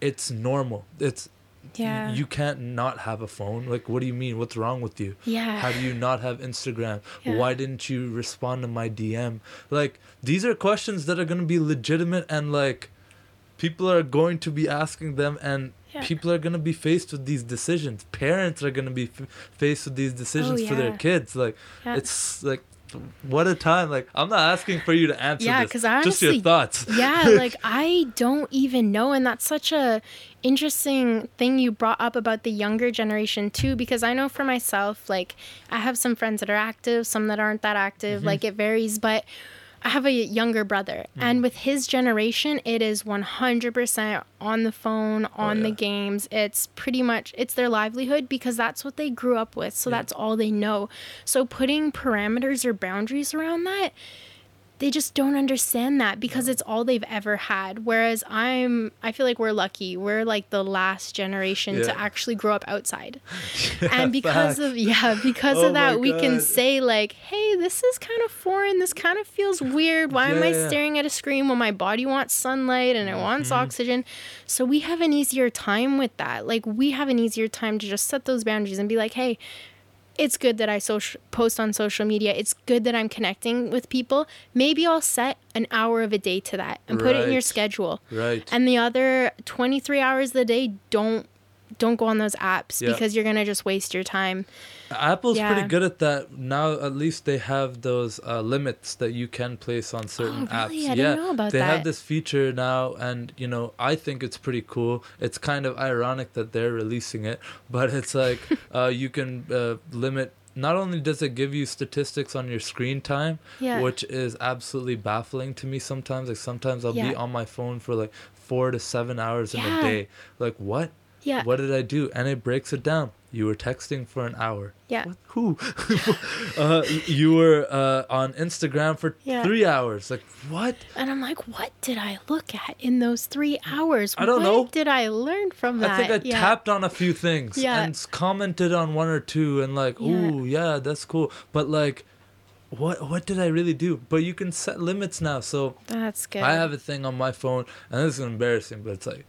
it's normal? It's Yeah. you can't not have a phone. Like, what do you mean? What's wrong with you? Yeah. How do you not have Instagram? Yeah. Why didn't you respond to my DM? Like, these are questions that are going to be legitimate and like people are going to be asking them and Yeah. people are gonna be faced with these decisions. Parents are gonna be f- faced with these decisions for their Oh, kids. Like Yeah. it's like, what a time! Like I'm not asking for you to answer Yeah, this. 'cause I just your honestly- thoughts. *laughs* yeah *laughs* like i don't even know and that's such a interesting thing you brought up about the younger generation too because i know for myself like i have some friends that are active some that aren't that active mm-hmm. like it varies but i have a younger brother and mm-hmm. with his generation it is 100% on the phone oh, on the yeah. games. It's pretty much it's their livelihood because that's what they grew up with so that's all they know. So putting parameters or boundaries around that they just don't understand that because it's all they've ever had. Whereas i'm i feel like we're lucky. We're like the last generation Yeah. to actually grow up outside. *laughs* And because facts. of yeah because Oh of that we can say like hey this is kind of foreign. This kind of feels weird. Why am i Yeah, yeah. staring at a screen when my body wants sunlight and it wants oxygen? So we have an easier time with that. Like we have an easier time to just set those boundaries and be like hey it's good that I social post on social media. It's good that I'm connecting with people. Maybe I'll set an hour of a day to that and put it in your schedule. Right. And the other 23 hours of the day, don't don't go on those apps Yeah. because you're gonna just waste your time. Apple's Yeah. pretty good at that now. At least they have those uh, limits that you can place on certain Oh, really? apps. I about they have this feature now, and you know I think it's pretty cool. It's kind of ironic that they're releasing it, *laughs* but it's like *laughs* uh, you can uh, limit. Not only does it give you statistics on your screen time, Yeah. which is absolutely baffling to me sometimes. Like sometimes I'll be on my phone for like four to seven hours in a Yeah. day. Like what? Yeah. What did I do? And it breaks it down. You were texting for an hour. Yeah. What? Who? *laughs* uh, you were uh, on Instagram for Yeah. three hours. Like what? And I'm like, what did I look at in those three hours? I don't what know. did I learn from that? I think I Yeah. tapped on a few things Yeah. and commented on one or two and like, ooh, yeah, that's cool. But like, what what did I really do? But you can set limits now. So That's good. I have a thing on my phone, and this is embarrassing, but it's like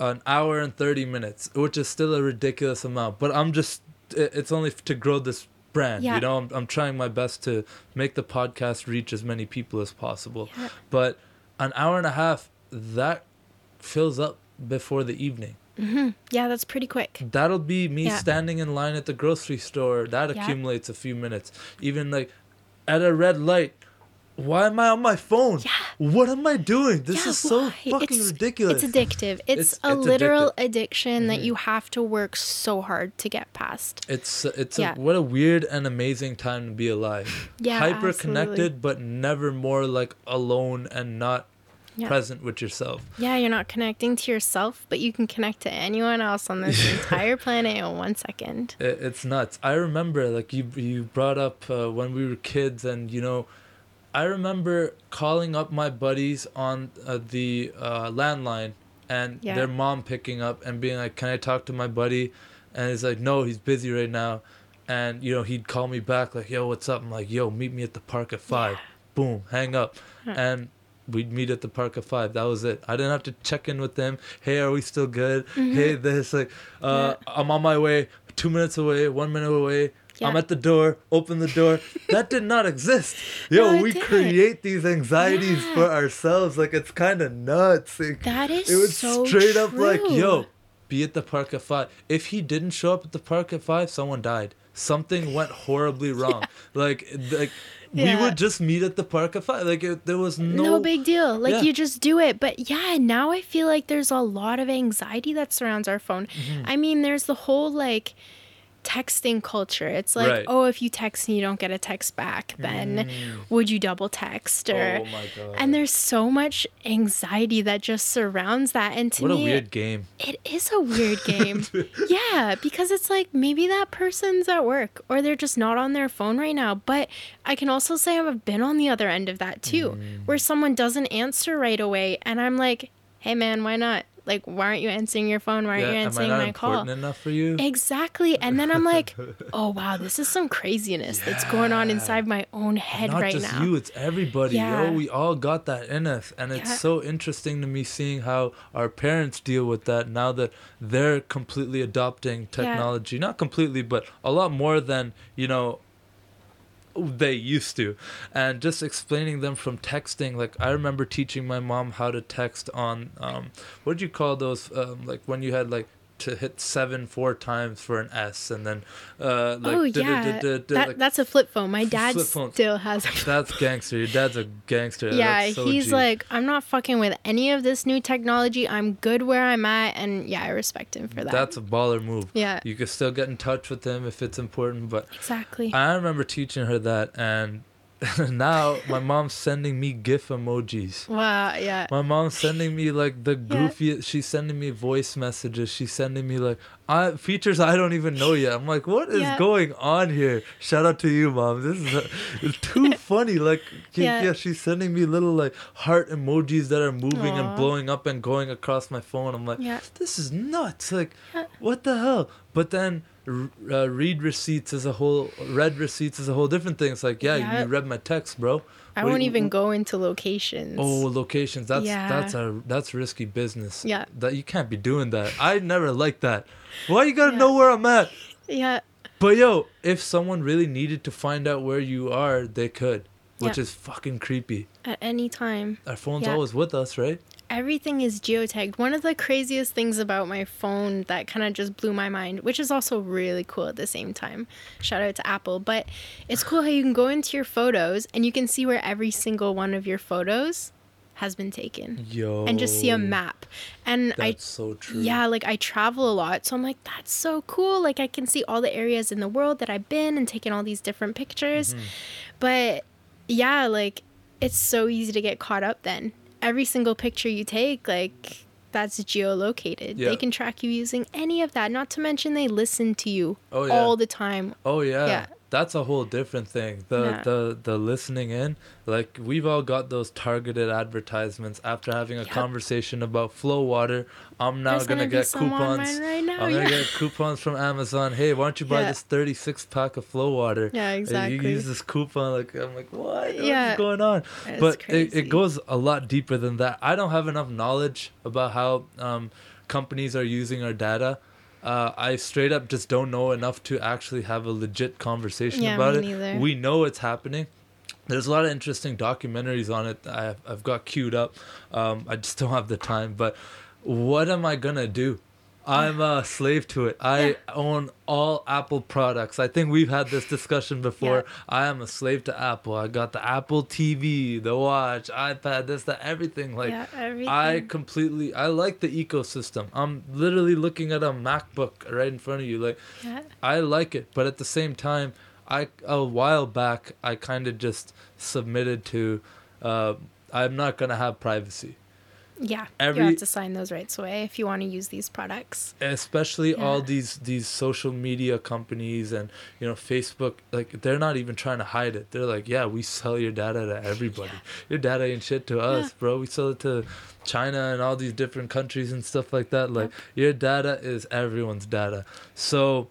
an hour and 30 minutes, which is still a ridiculous amount. But I'm just, it's only to grow this brand. Yeah. You know, I'm, I'm trying my best to make the podcast reach as many people as possible. Yeah. But an hour and a half, that fills up before the evening. Hmm. yeah, that's pretty quick. That'll be me Yeah. standing in line at the grocery store. That accumulates a few minutes. Even like at a red light. Why am I on my phone? Yeah. What am I doing? This Yeah, is so why? fucking It's- ridiculous. It's addictive. It's, It's- a it's literal addictive. Mm-hmm. addiction that you have to work so hard to get past. It's it's Yeah. a, what a weird and amazing time to be alive. *laughs* Yeah, Hyper connected, but never more like alone and not Yeah. present with yourself. Yeah, you're not connecting to yourself, but you can connect to anyone else on this *laughs* entire planet in one second. It, it's nuts. I remember like you you brought up uh, when we were kids, and you know, I remember calling up my buddies on uh, the uh, landline, and Yeah. their mom picking up and being like, "Can I talk to my buddy?" And he's like, "No, he's busy right now." And you know, he'd call me back like, "Yo, what's up?" I'm like, "Yo, meet me at the park at five. Boom, hang up, and. We'd meet at the park at five. That was it. I didn't have to check in with them. Hey, are we still good? Hey, this like, uh, I'm on my way. Two minutes away. One minute away. I'm at the door. Open the door. that did not exist. *laughs* Yo, No, we didn't. create these anxieties Yeah. for ourselves. Like it's kind of nuts. Like, That is it was so straight up like, yo, be at the park at five. If he didn't show up at the park at five, someone died. Something went horribly *laughs* wrong. Like, like we would just meet at the park at five. Like it, there was no, No, big deal. Like Yeah. you just do it. But yeah, now I feel like there's a lot of anxiety that surrounds our phone. Mm-hmm. I mean, there's the whole like texting culture. It's like, Right. oh, if you text and you don't get a text back, then would you double text or Mm. Oh my god. and there's so much anxiety that just surrounds that. And to what a me, weird game. it is a weird game. *laughs* yeah, because it's like maybe that person's at work or they're just not on their phone right now. But I can also say I've been on the other end of that too, Mm. where someone doesn't answer right away. And I'm like, hey man, why not? Like, why aren't you answering your phone? Why aren't Yeah, you am I answering not my important call? enough for you? Exactly. And then I'm like, *laughs* oh wow, this is some craziness that's going on inside my own head not right just now. you it's everybody Yeah. yo we all got that in us and it's Yeah. so interesting to me seeing how our parents deal with that now that they're completely adopting technology not completely but a lot more than you know they used to. And just explaining them from texting like i remember teaching my mom how to text on um what do you call those um, like when you had like to hit seven four times for an S, and then uh, like oh yeah, that, that's a flip phone. My *laughs* dad still has. a That's gangster. Your dad's a gangster. Yeah, he's like, I'm not fucking with any of this new technology. I'm good where I'm at, and yeah, I respect him for that. That's a baller move. Yeah, you can still get in touch with him if it's important, but exactly. I remember teaching her that, and *laughs* now my mom's sending me gif emojis wow yeah my mom's sending me like the goofiest. yeah. she's sending me voice messages she's sending me like I, features i don't even know yet i'm like what is yeah. going on here shout out to you mom this is uh, a, too *laughs* funny like yeah. yeah. she's sending me little like heart emojis that are moving Aww. and blowing up and going across my phone i'm like this is nuts like what the hell but then uh, read receipts is a whole read receipts is a whole different thing. It's like, yeah, yeah. you read my text, bro. I what won't you, even go into locations. Oh, locations. That's yeah. that's a that's risky business. Yeah. That you can't be doing that. I never like that. Why you gotta yeah. know where I'm at? Yeah. But yo, if someone really needed to find out where you are, they could, which is fucking creepy. At any time. Our phone's always with us, right? Everything is geotagged. One of the craziest things about my phone that kind of just blew my mind, which is also really cool at the same time. Shout out to Apple, but it's cool how you can go into your photos and you can see where every single one of your photos has been taken. Yo. And just see a map. And that's I so true. Yeah, like I travel a lot, so I'm like that's so cool. Like I can see all the areas in the world that I've been and taken all these different pictures. Mm-hmm. But yeah, like it's so easy to get caught up then every single picture you take, like that's geolocated. Yeah. They can track you using any of that. Not to mention they listen to you oh, yeah. all the time. Oh yeah. Yeah that's a whole different thing. The yeah. the the listening in, like we've all got those targeted advertisements after having a yep. conversation about flow water. I'm now gonna, gonna get coupons. Right now, I'm yeah. gonna get coupons from Amazon. Hey, why don't you buy yeah. this 36 pack of flow water? Yeah, exactly. And you use this coupon. Like I'm like, what? Yeah. What's going on? It's but it, it goes a lot deeper than that. I don't have enough knowledge about how um, companies are using our data uh, I straight up just don't know enough to actually have a legit conversation yeah, about it. Neither. We know it's happening. There's a lot of interesting documentaries on it. I've, I've got queued up. Um, I just don't have the time. But what am I gonna do? I'm a slave to it. I yeah. own all Apple products. I think we've had this discussion before. Yeah. I am a slave to Apple. I got the Apple TV, the watch, iPad, this, that, everything. Like yeah, everything. I completely I like the ecosystem. I'm literally looking at a MacBook right in front of you. Like yeah. I like it, but at the same time, I a while back I kind of just submitted to uh, I'm not gonna have privacy. Yeah, Every, you have to sign those rights away if you want to use these products. Especially yeah. all these these social media companies and you know Facebook, like they're not even trying to hide it. They're like, yeah, we sell your data to everybody. Yeah. Your data ain't shit to us, yeah. bro. We sell it to China and all these different countries and stuff like that. Like yep. your data is everyone's data. So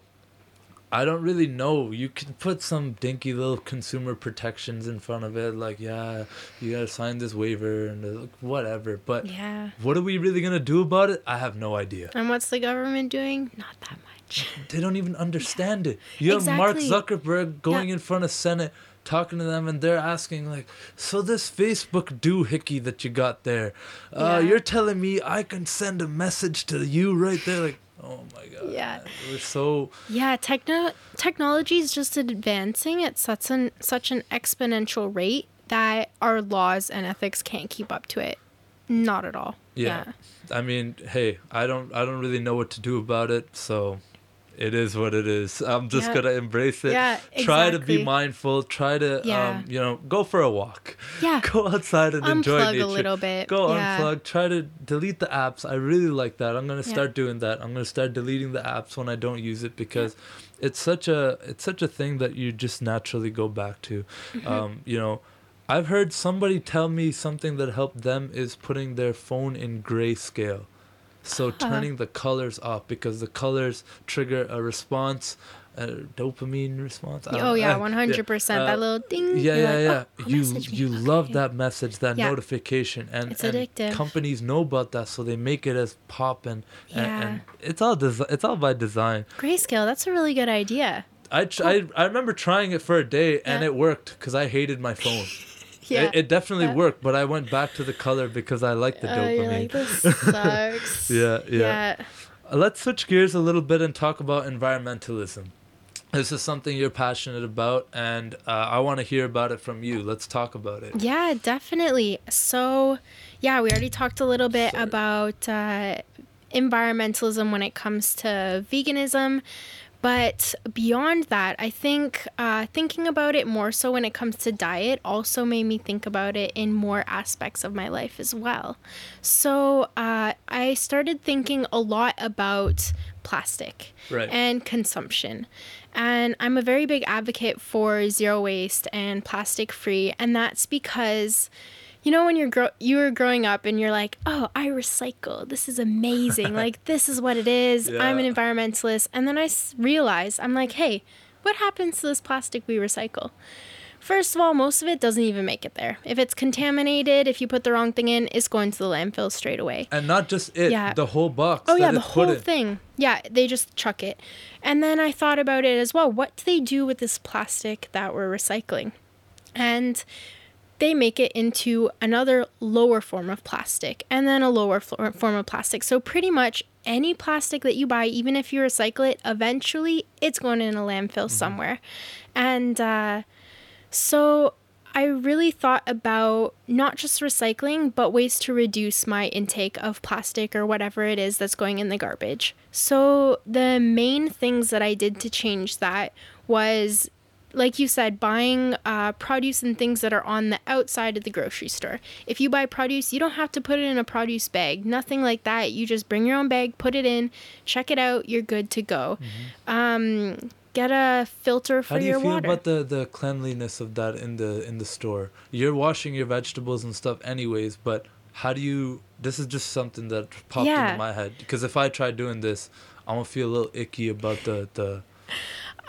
I don't really know. You can put some dinky little consumer protections in front of it, like yeah, you gotta sign this waiver and whatever. But yeah, what are we really gonna do about it? I have no idea. And what's the government doing? Not that much. *laughs* They don't even understand yeah. it. You exactly. have Mark Zuckerberg going yeah. in front of Senate talking to them and they're asking like so this facebook doohickey that you got there uh, yeah. you're telling me i can send a message to you right there like Oh my god. Yeah. We're so Yeah, techno technology is just advancing at such an such an exponential rate that our laws and ethics can't keep up to it. Not at all. Yeah. yeah. I mean, hey, I don't I don't really know what to do about it, so it is what it is. I'm just yeah. gonna embrace it. Yeah, exactly. Try to be mindful. Try to, yeah. um, you know, go for a walk. Yeah. *laughs* Go outside and unplug enjoy nature. a little bit. Go yeah. unplug. Try to delete the apps. I really like that. I'm gonna start doing that. I'm gonna start deleting the apps when I don't use it because it's such a it's such a thing that you just naturally go back to. Mm-hmm. Um, you know. I've heard somebody tell me something that helped them is putting their phone in grayscale. So uh-huh. turning the colors off because the colors trigger a response, a dopamine response. Oh *laughs* yeah, one hundred percent. That uh, little ding. Yeah, yeah, like, yeah. Oh, you you love that message, that yeah. notification, and, it's addictive. Companies know about that, so they make it as pop and, yeah. and, and it's all desi- It's all by design. Grayscale. That's a really good idea. I, tr- I I remember trying it for a day and Yeah. it worked because I hated my phone. Yeah. It, it definitely worked, but I went back to the color because I like the Oh, dopamine. like, this *laughs* sucks. Yeah, yeah. Yeah. Uh, Let's switch gears a little bit and talk about environmentalism. This is something you're passionate about, and uh, I want to hear about it from you. Let's talk about it. Yeah, definitely. So, yeah, we already talked a little bit about uh, environmentalism when it comes to veganism. But beyond that, I think uh, thinking about it more so when it comes to diet also made me think about it in more aspects of my life as well. So uh, I started thinking a lot about plastic Right. and consumption. And I'm a very big advocate for zero waste and plastic free, and that's because you know when you're gro- you were growing up and you're like, "Oh, I recycle. This is amazing. like *laughs* this is what it is. I'm an environmentalist." And then I s- realized I'm like, "Hey, what happens to this plastic we recycle?" First of all, most of it doesn't even make it there. If it's contaminated, if you put the wrong thing in, it's going to the landfill straight away. And not just it, Yeah. the whole box. Oh yeah, the whole in. thing. Yeah, they just chuck it. And then I thought about it as well. What do they do with this plastic that we're recycling? And they make it into another lower form of plastic and then a lower form of plastic. So pretty much any plastic that you buy, even if you recycle it, eventually it's going in a landfill somewhere. And uh, so I really thought about not just recycling, but ways to reduce my intake of plastic or whatever it is that's going in the garbage. So the main things that I did to change that was like you said, buying uh, produce and things that are on the outside of the grocery store. If you buy produce, you don't have to put it in a produce bag. Nothing like that. You just bring your own bag, put it in, check it out. You're good to go. Um, get a filter for your water. How do you feel water. about the, the cleanliness of that in the in the store? You're washing your vegetables and stuff anyways, but how do you this is just something that popped Yeah. into my head because if I try doing this, I'm gonna feel a little icky about the the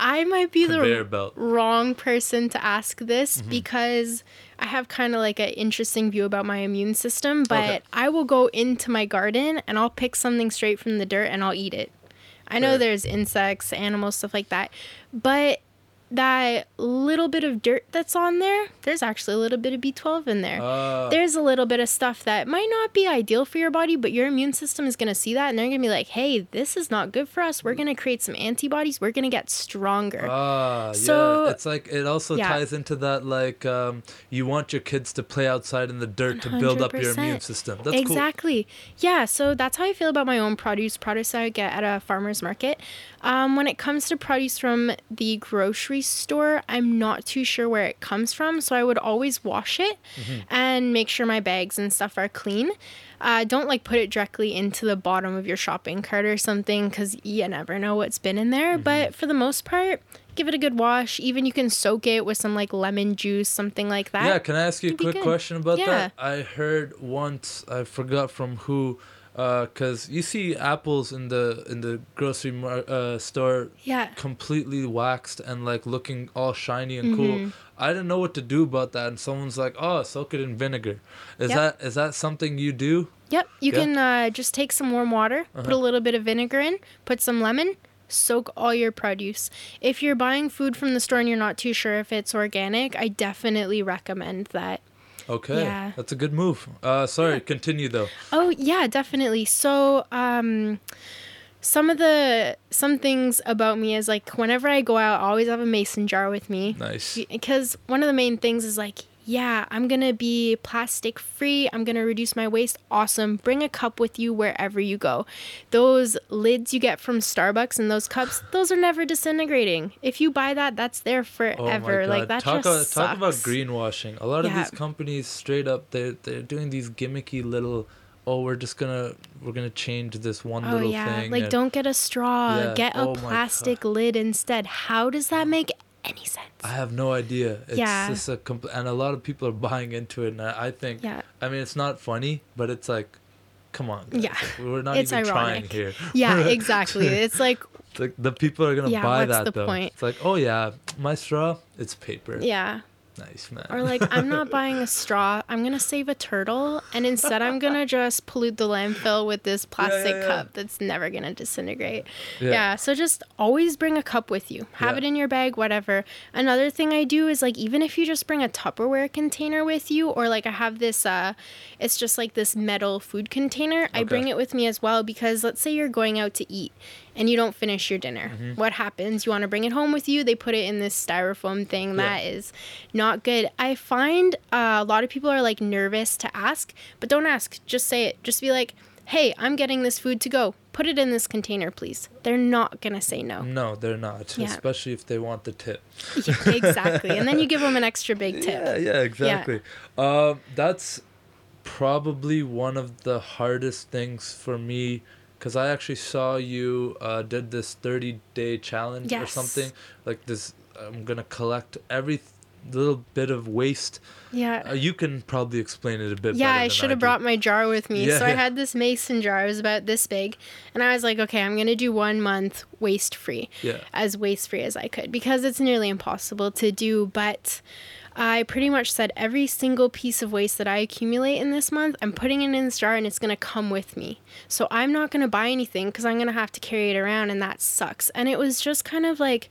I might be conveyor the belt. wrong person to ask this Mm-hmm. because I have kind of like an interesting view about my immune system, but Okay. I will go into my garden and I'll pick something straight from the dirt and I'll eat it. I know there's insects, animals, stuff like that, but that little bit of dirt that's on there, there's actually a little bit of B12 in there. Uh, there's a little bit of stuff that might not be ideal for your body, but your immune system is going to see that and they're going to be like, hey, this is not good for us. We're going to create some antibodies. We're going to get stronger. Ah, So- yeah. It's like it also Yeah. ties into that like um, you want your kids to play outside in the dirt to build up your immune system. That's cool. exactly. Yeah, so that's how I feel about my own produce, produce I get at a farmer's market. Um, when it comes to produce from the grocery store, I'm not too sure where it comes from, so I would always wash it Mm-hmm. and make sure my bags and stuff are clean. Uh, don't like put it directly into the bottom of your shopping cart or something because you never know what's been in there. Mm-hmm. But for the most part, give it a good wash. Even you can soak it with some like lemon juice, something like that. Yeah, can I ask you a It'd be quick question about Yeah. that? I heard once, I forgot from who, because you see apples in the in the grocery mar- uh, store Yeah. completely waxed and like looking all shiny and Mm-hmm. cool. I didn't know what to do about that, and someone's like, "Oh, soak it in vinegar." Is Yep. that is that something you do? Yep, you can uh, just take some warm water, put a Uh-huh. little bit of vinegar in, put some lemon, soak all your produce. If you're buying food from the store and you're not too sure if it's organic, I definitely recommend that. Okay, Yeah. that's a good move. Uh, sorry, continue though. Oh yeah, definitely. So um some of the some things about me is like whenever I go out, I always have a mason jar with me. Nice. because one of the main things is like yeah i'm gonna be plastic free i'm gonna reduce my waste awesome bring a cup with you wherever you go those lids you get from starbucks and those cups those are never disintegrating if you buy that that's there Oh forever god! like that talk, just about, talk about greenwashing. A lot of Yeah. these companies straight up they're they're doing these gimmicky little. Oh, we're just gonna we're gonna change this one Oh little yeah, thing. like and- don't get a straw. Yeah, Get a oh plastic lid instead. How does that oh. make any sense? I have no idea. It's Yeah. just a compl- and a lot of people are buying into it, and I, I think. Yeah. I mean, it's not funny, but it's like, come on. guys. Yeah. We're not It's even ironic. trying here. *laughs* Yeah, exactly. *laughs* It's like Like the people are gonna Yeah, buy what's that the though. point? It's like, oh yeah, my straw, it's paper. yeah. Nice man. Or like, I'm not *laughs* buying a straw. I'm gonna save a turtle, and instead I'm gonna just pollute the landfill with this plastic yeah, yeah. cup that's never gonna disintegrate. Yeah. So just always bring a cup with you. Have it in your bag, whatever. Another thing I do is like, even if you just bring a Tupperware container with you, or like I have this, uh, it's just like this metal food container. I bring it with me as well because let's say you're going out to eat and you don't finish your dinner. Mm-hmm. What happens? You want to bring it home with you. They put it in this styrofoam thing. Yeah. That is not good. I find uh, a lot of people are like nervous to ask, but don't ask. Just say it. Just be like, hey, I'm getting this food to go. Put it in this container, please. They're not going to say no. no, they're not. Yeah. Especially if they want the tip. Yeah, exactly. And then you give *laughs* them an extra big tip. Yeah, yeah, exactly. Um, that's probably one of the hardest things for me because I actually saw you uh, did this 30 day challenge or Yes. something like this. I'm gonna collect every little bit of waste. Yeah. Uh, you can probably explain it a bit. Yeah, I should have brought my jar with me. Yeah, so I had this mason jar. It was about this big. And I was like, okay, I'm going to do one month waste free. Yeah. As waste free as I could because it's nearly impossible to do. But I pretty much said every single piece of waste that I accumulate in this month, I'm putting it in this jar and it's going to come with me. So I'm not going to buy anything because I'm going to have to carry it around and that sucks. And it was just kind of like.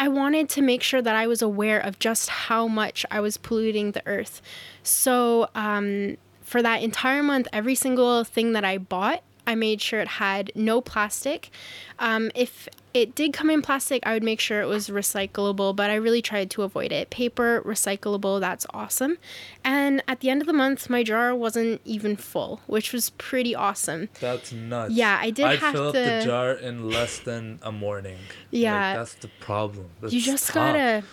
I wanted to make sure that I was aware of just how much I was polluting the earth. So, um, for that entire month, every single thing that I bought, I made sure it had no plastic. Um, if it did come in plastic, I would make sure it was recyclable, but I really tried to avoid it. Paper, recyclable, that's awesome. And at the end of the month, my jar wasn't even full, which was pretty awesome. That's nuts. Yeah, I did I'd have fill up the jar in less than a morning. Yeah. Like, that's the problem. That's you just tough. gotta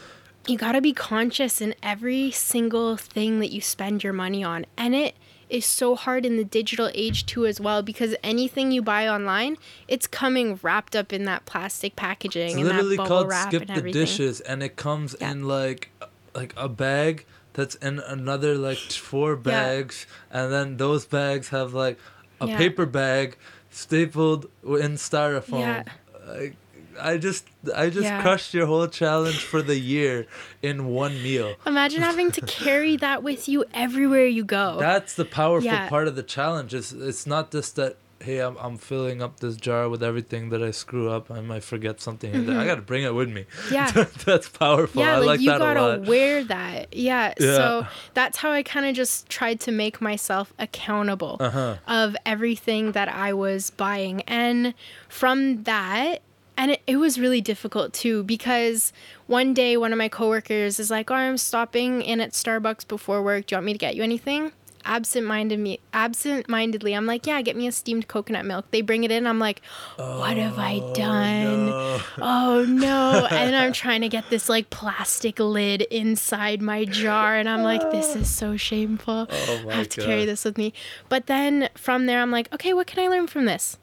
you gotta be conscious in every single thing that you spend your money on and it is so hard in the digital age too as well because anything you buy online it's coming wrapped up in that plastic packaging It's and that literally bubble called wrap skip and the dishes, and it comes Yeah. in like like a bag that's in another like four bags, and then those bags have like a Yeah. paper bag stapled in styrofoam. Yeah. Like, I just I just Yeah. crushed your whole challenge for the year in one meal. imagine having to carry that with you everywhere you go That's the powerful Yeah. part of the challenge. Is it's not just that hey I'm I'm filling up this jar with everything that I screw up. I might forget something in there. I got to bring it with me. Mm-hmm. Yeah. *laughs* That's powerful. yeah I like, like you gotta wear that yeah, Yeah. so that's how i kind of just tried to make myself accountable Uh-huh. of everything that i was buying and from that and it, it was really difficult too because one day one of my coworkers is like oh i'm stopping in at starbucks before work. Do you want me to get you anything? Absent-minded me absent-mindedly i'm like yeah get me a steamed coconut milk. They bring it in i'm like what have i oh, done? No. *laughs* oh no. And i'm trying to get this like plastic lid inside my jar and i'm like this is so shameful. Oh i have to carry this with me. But then from there i'm like okay what can i learn from this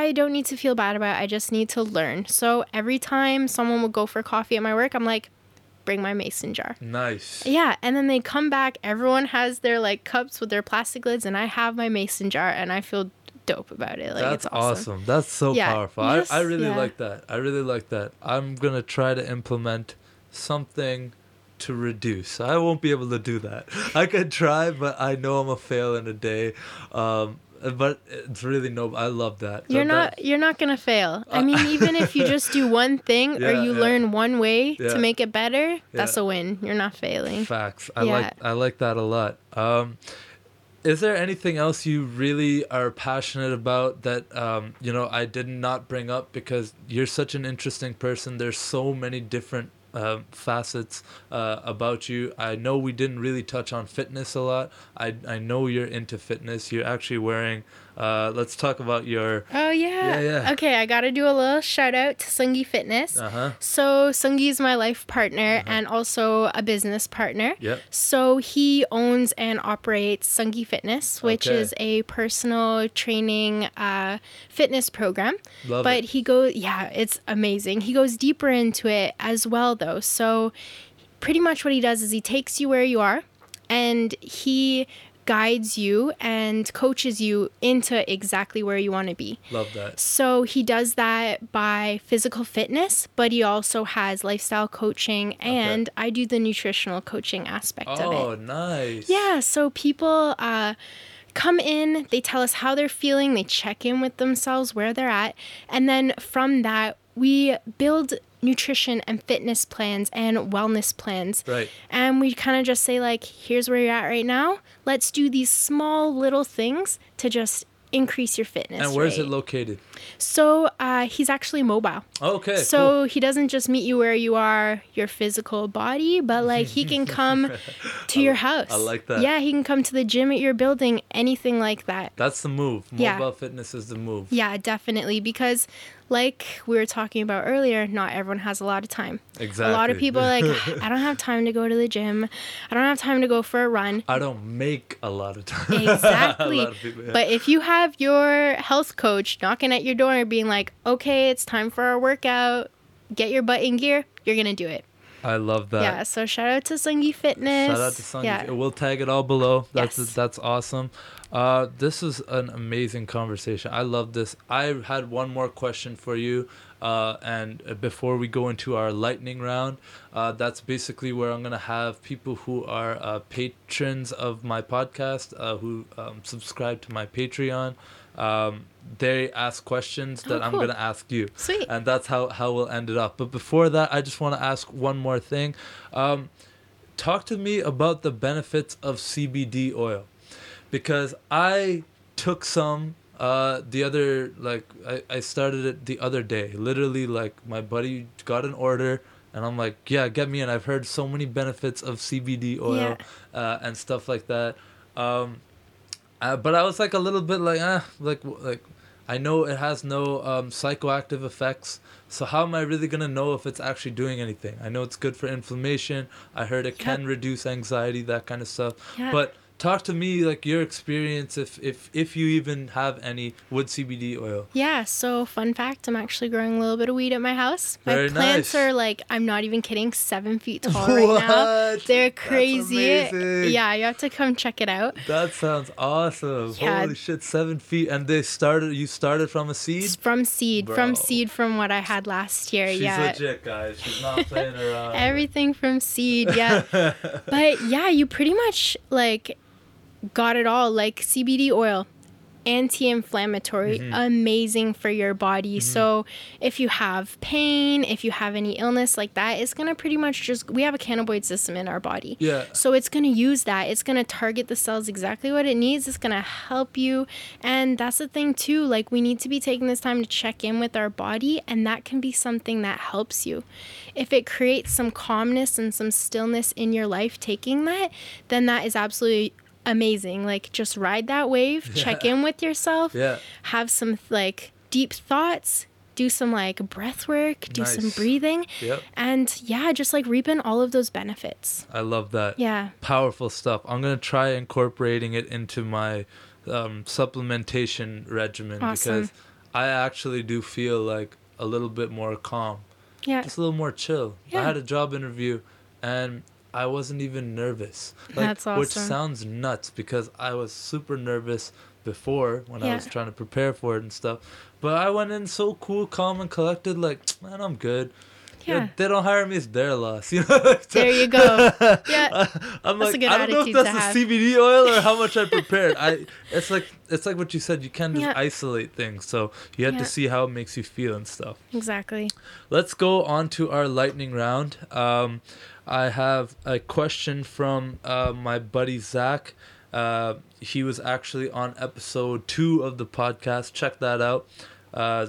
i don't need to feel bad about it i just need to learn so every time someone would go for coffee at my work i'm like bring my mason jar Nice. yeah, and then they come back. Everyone has their like cups with their plastic lids, and I have my mason jar, and I feel dope about it. Like That's it's awesome. awesome. That's so Yeah, powerful. yes, I, I really yeah. like that. I really like that. I'm going to try to implement something to reduce. I won't be able to do that. *laughs* I could try, but I know I'm a fail in a day. Um, but it's really no. I love that. You're That- not that- you're not gonna fail. I mean, even if you just do *laughs* one thing or you yeah. learn one way Yeah. to make it better, that's a win. You're not failing. Facts. I Yeah. like I like that a lot. Um, is there anything else you really are passionate about that um, you know I did not bring up because you're such an interesting person. There's so many different um facets uh, about you. I know we didn't really touch on fitness a lot. I I know you're into fitness. You're actually wearing. Uh, let's talk about your. Oh yeah. Yeah, yeah. Okay, I gotta do a little shout out to Sungi Fitness. Uh huh. So Sungi is my life partner and also a business partner. Yep. So he owns and operates Sungi Fitness, which Okay. is a personal training uh, fitness program. Love but it. he goes, yeah, it's amazing. He goes deeper into it as well, though. So pretty much what he does is he takes you where you are, and he guides you and coaches you into exactly where you want to be. Love that. So he does that by physical fitness, but he also has lifestyle coaching and I do the nutritional coaching aspect of it. Oh, nice. Yeah, so people uh, come in, they tell us how they're feeling, they check in with themselves, where they're at, and then from that, we build nutrition and fitness plans and wellness plans. Right. And we kind of just say, like, here's where you're at right now. Let's do these small little things to just increase your fitness. And where's it located? So uh, he's actually mobile. Okay. So he doesn't just meet you where you are, your physical body, but like he can come *laughs* to your house. I like that. Yeah, he can come to the gym at your building, anything like that. That's the move. Yeah. Mobile fitness is the move. Yeah, definitely. Because, like we were talking about earlier, not everyone has a lot of time. Exactly. A lot of people are like, *laughs* I don't have time to go to the gym. I don't have time to go for a run. I don't make a lot of time. *laughs* Exactly. of people, yeah. But if you have your health coach knocking at your door and being like, okay, it's time for our workout, get your butt in gear, you're going to do it. I love that. yeah. So shout out to Sungi Fitness. Shout out to Sungi. Yeah. We'll tag it all below. That's Yes. that's awesome. Uh, this is an amazing conversation. I love this. I had one more question for you. Uh, and before we go into our lightning round, uh, that's basically where I'm going to have people who are uh, patrons of my podcast, uh, who um, subscribe to my Patreon. Um, they ask questions that Oh, I'm going to ask you Sweet. and that's how how we'll end it up. But before that, I just want to ask one more thing. Um, talk to me about the benefits of CBD oil, because I took some uh, the other like I, I started it the other day. Literally, like my buddy got an order. And I'm like, yeah, get me in. I've heard so many benefits of CBD oil uh, and stuff like that. Um, uh, but I was like a little bit like, ah, like, like, I know it has no um, psychoactive effects. So how am I really gonna know if it's actually doing anything? I know it's good for inflammation. I heard it Yeah. can reduce anxiety, that kind of stuff. Yeah. But talk to me like your experience, if if if you even have any with CBD oil. Yeah, so fun fact, I'm actually growing a little bit of weed at my house. My Very plants nice. are like, I'm not even kidding, seven feet tall right now. What? They're That's crazy. Yeah, you have to come check it out. That sounds awesome. Yeah. Holy shit, seven feet, and they started. You started from a seed. It's from seed, Bro. from seed from what I had last year. She's yeah. legit, guys. She's not playing *laughs* around. Everything from seed, yeah. *laughs* but yeah, you pretty much like got it all. Like CBD oil, anti-inflammatory, Mm-hmm. amazing for your body. So if you have pain, if you have any illness like that, it's gonna pretty much just we have a cannabinoid system in our body. Yeah. So it's to use that. It's to target the cells exactly what it needs. It's to help you. And that's the thing, too. Like, we need to be taking this time to check in with our body, and that can be something that helps you. If it creates some calmness and some stillness in your life, taking that, then that is absolutely amazing. Like, just ride that wave, *laughs* check in with yourself, Yeah. have some like deep thoughts. Do some like breath work, do some breathing, Yep. and yeah, just like reaping all of those benefits. I love that. Yeah. Powerful stuff. I'm gonna try incorporating it into my um, supplementation regimen Awesome. because I actually do feel like a little bit more calm, Yeah. just a little more chill. Yeah. I had a job interview, and I wasn't even nervous. Like, That's Which sounds nuts because I was super nervous before when I was trying to prepare for it and stuff. But I went in so cool, calm, and collected. Like, *tsk* man, I'm good. Yeah. They don't hire me; it's their loss. *laughs* You know. There you go. Yeah. *laughs* I'm That's like, I don't know if that's the CBD oil or how much I prepared. I, *laughs* it's like, it's like what you said. You can't just Yeah. isolate things, so you have Yeah. to see how it makes you feel and stuff. Exactly. Let's go on to our lightning round. Um, I have a question from uh, my buddy Zach. Uh, he was actually on episode two of the podcast. Check that out. Uh,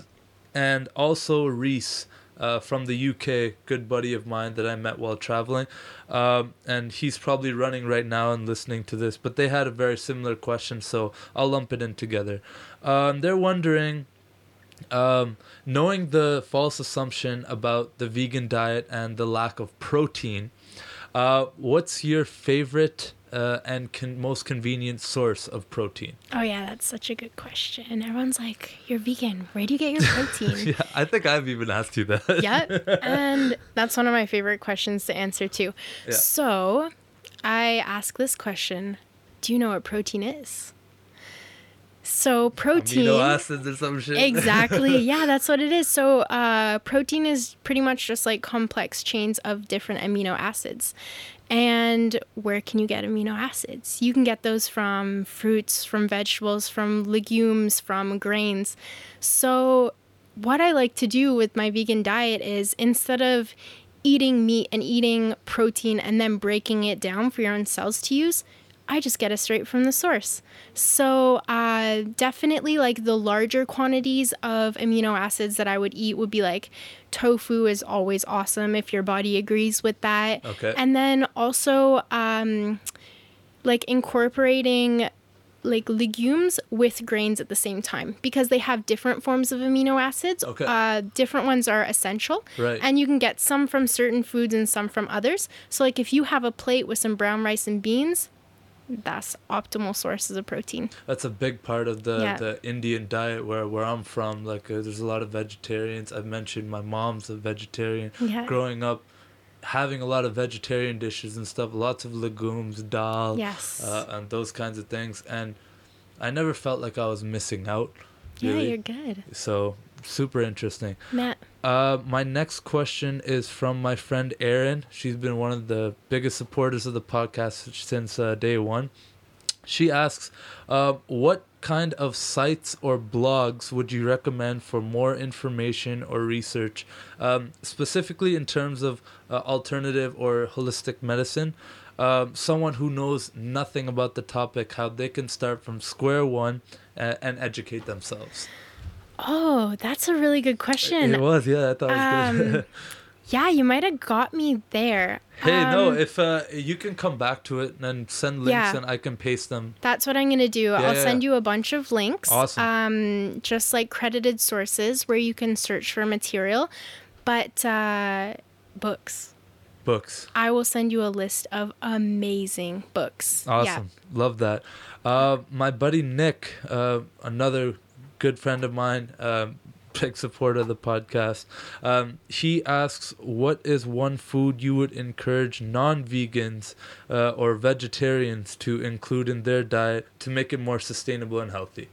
and also Reese uh, from the UK, good buddy of mine that I met while traveling. Um, and he's probably running right now and listening to this. But they had a very similar question, so I'll lump it in together. Um, they're wondering um, knowing the false assumption about the vegan diet and the lack of protein, uh, what's your favorite uh, and con- most convenient source of protein? Oh yeah, that's such a good question. Everyone's like, "You're vegan. Where do you get your protein?" *laughs* Yeah, I think I've even asked you that. yep. *laughs* And that's one of my favorite questions to answer too. Yeah. So, I ask this question Do you know what protein is? So protein Amino acids or some shit. exactly. *laughs* Yeah, that's what it is. So, uh, protein is pretty much just like complex chains of different amino acids. And where can you get amino acids? You can get those from fruits, from vegetables, from legumes, from grains. So, what I like to do with my vegan diet is instead of eating meat and eating protein and then breaking it down for your own cells to use, I just get it straight from the source. So, uh, definitely like the larger quantities of amino acids that I would eat would be like tofu is always awesome if your body agrees with that. Okay. And then also, um, like incorporating like legumes with grains at the same time because they have different forms of amino acids. Okay. Uh, different ones are essential. Right. And you can get some from certain foods and some from others. So, like if you have a plate with some brown rice and beans, that's optimal sources of protein. That's a big part of the, Yeah. the Indian diet where, where I'm from. Like, uh, there's a lot of vegetarians. I've mentioned my mom's a vegetarian. Yeah. Growing up, having a lot of vegetarian dishes and stuff, lots of legumes, dal, Yes. uh, and those kinds of things. And I never felt like I was missing out. yeah, you're good. So, super interesting. Matt. Uh, my next question is from my friend Erin. She's been one of the biggest supporters of the podcast since uh, day one. She asks, uh, "What kind of sites or blogs would you recommend for more information or research, um, specifically in terms of uh, alternative or holistic medicine?" Um, someone who knows nothing about the topic, how they can start from square one and, and educate themselves. Oh, that's a really good question. It was, yeah, I thought it was good. Um, *laughs* yeah, you might have got me there. Hey, no, Um, if uh, you can come back to it and send links Yeah. and I can paste them. That's what I'm gonna do. Yeah, I'll yeah, send you a bunch of links. Awesome. Um, just like credited sources where you can search for material, but uh, books. Books. I will send you a list of amazing books. Awesome. Love that. Uh, my buddy Nick, uh, another good friend of mine, um, big supporter of the podcast, um, he asks, What is one food you would encourage non vegans uh, or vegetarians to include in their diet to make it more sustainable and healthy?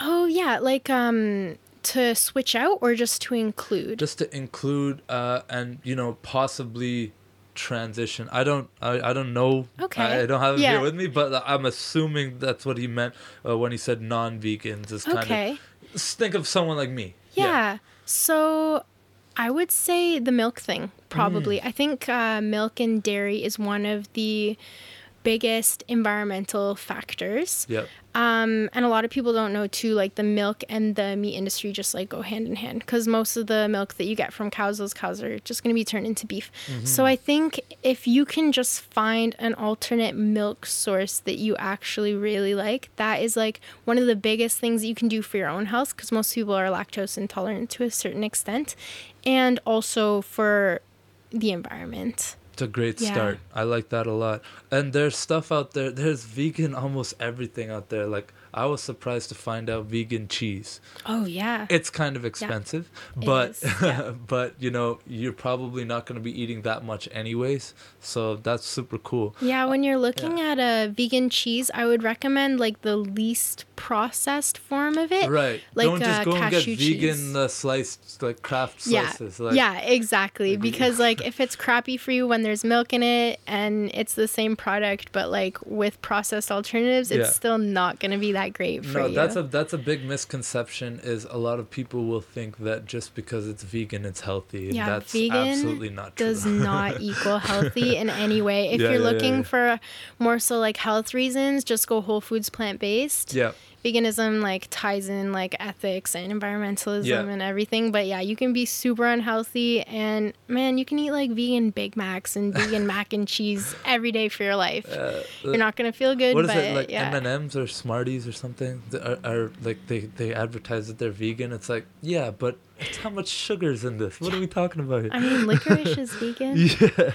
Oh yeah, like um to switch out or just to include. just to include uh and you know possibly transition i don't i, I don't know Okay. I, I don't have it Yeah. here with me but i'm assuming that's what he meant uh, when he said non-vegans is kind okay. of think of someone like me Yeah. So I would say the milk thing, probably. Mm. I think uh, milk and dairy is one of the biggest environmental factors. yep Um, and a lot of people don't know too, like the milk and the meat industry just like go hand in hand because most of the milk that you get from cows, those cows are just going to be turned into beef. So I think if you can just find an alternate milk source that you actually really like, that is like one of the biggest things that you can do for your own health because most people are lactose intolerant to a certain extent, and also for the environment. It's a great Yeah. start i like that a lot and there's stuff out there there's vegan almost everything out there like i was surprised to find out vegan cheese Oh yeah. it's kind of expensive It but *laughs* yeah. but you know you're probably not going to be eating that much anyways so that's super cool Yeah, when you're looking at a vegan cheese, I would recommend like the least processed form of it. right like, don't just uh, go and get vegan cheese. uh, sliced like Kraft Yeah, slices like yeah, exactly. Because like *laughs* if it's crappy for you when there's milk in it and it's the same product, but like with processed alternatives, it's Yeah. still not gonna be that great for no you. that's a that's a big misconception is a lot of people will think that just because it's vegan it's healthy Yeah, that's vegan absolutely not true does not *laughs* equal healthy in any way. If Yeah, you're yeah, looking yeah. for more so like health reasons, just go whole foods plant based. yeah veganism like ties in like ethics and environmentalism Yeah. and everything but yeah you can be super unhealthy and man you can eat like vegan big macs and vegan *laughs* mac and cheese every day for your life uh, you're not gonna feel good what is but it like yeah m&ms or smarties or something that are, are like they they advertise that they're vegan it's like yeah but it's how much sugar's in this what are we talking about here i mean licorice *laughs* is vegan yeah.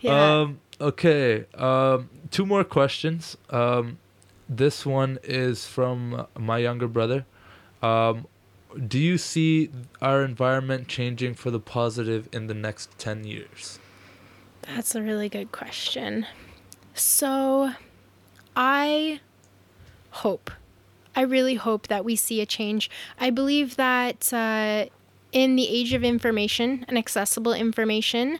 yeah Um, okay. Um, two more questions. Um, this one is from my younger brother. Um, do you see our environment changing for the positive in the next 10 years? That's a really good question. So, I hope, I really hope that we see a change. I believe that uh, in the age of information and accessible information,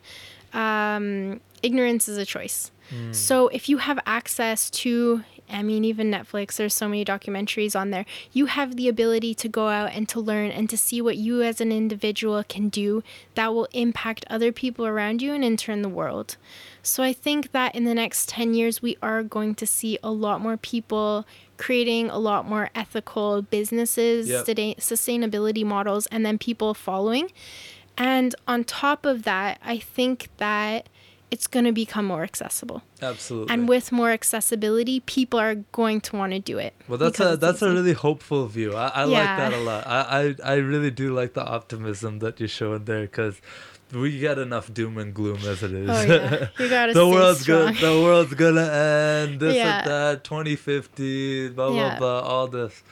um, ignorance is a choice. Mm. So if you have access to I mean, even Netflix, there's so many documentaries on there. You have the ability to go out and to learn and to see what you as an individual can do that will impact other people around you and in turn the world. So I think that in the next 10 years, we are going to see a lot more people creating a lot more ethical businesses, yep. sustainability models, and then people following. And on top of that, I think that it's going to become more accessible. Absolutely. And with more accessibility, people are going to want to do it. Well, that's a that's easy. a really hopeful view. I, I yeah. like that a lot. I, I I really do like the optimism that you're showing there because we get enough doom and gloom as it is. Oh, yeah. *laughs* You gotta the world's strong. good. The world's gonna end. This yeah. and that. 2050. Blah blah yeah. blah. All this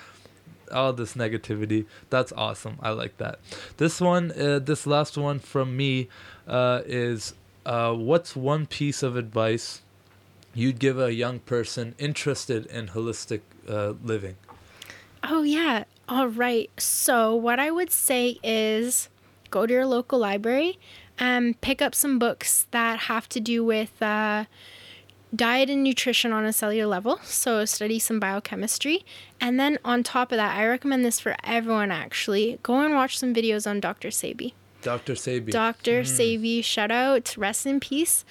all this negativity. That's awesome. I like that. This one, uh, this last one from me, uh, is uh, what's one piece of advice you'd give a young person interested in holistic uh, living? Oh, yeah. All right. So, what I would say is go to your local library and pick up some books that have to do with uh, diet and nutrition on a cellular level. So, study some biochemistry. And then, on top of that, I recommend this for everyone actually go and watch some videos on Dr. Sebi. Dr. Sebi. Dr. Mm. Sebi, shout out, rest in peace.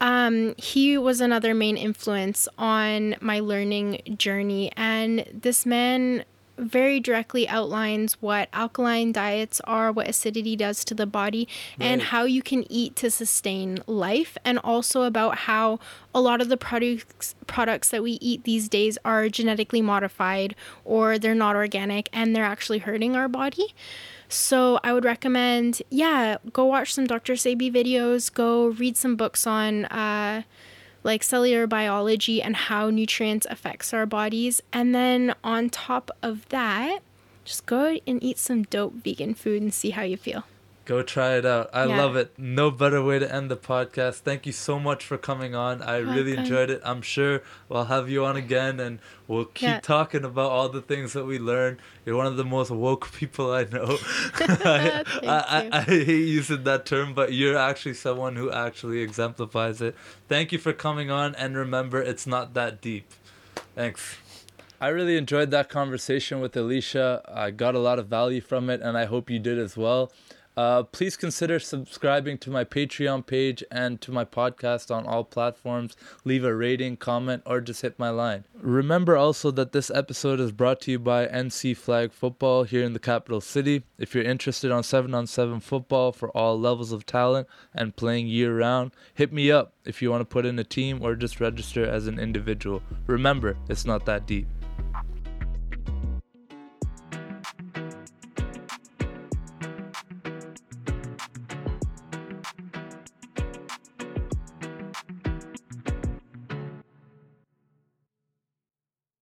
Um, he was another main influence on my learning journey, and this man very directly outlines what alkaline diets are, what acidity does to the body, right. and how you can eat to sustain life, and also about how a lot of the products products that we eat these days are genetically modified or they're not organic and they're actually hurting our body. So I would recommend, yeah, go watch some Dr. Sebi videos, go read some books on uh, like cellular biology and how nutrients affects our bodies. And then on top of that, just go and eat some dope vegan food and see how you feel. Go try it out. I yeah. love it. No better way to end the podcast. Thank you so much for coming on. I really enjoyed it. I'm sure we'll have you on again and we'll keep yeah. talking about all the things that we learned. You're one of the most woke people I know. *laughs* I, I, I, I hate using that term, but you're actually someone who actually exemplifies it. Thank you for coming on and remember it's not that deep. Thanks. I really enjoyed that conversation with Alicia. I got a lot of value from it, and I hope you did as well. Uh, please consider subscribing to my Patreon page and to my podcast on all platforms. Leave a rating, comment, or just hit my line. Remember also that this episode is brought to you by NC Flag Football here in the capital city. If you're interested on 7 on 7 football for all levels of talent and playing year round, hit me up if you want to put in a team or just register as an individual. Remember, it's not that deep.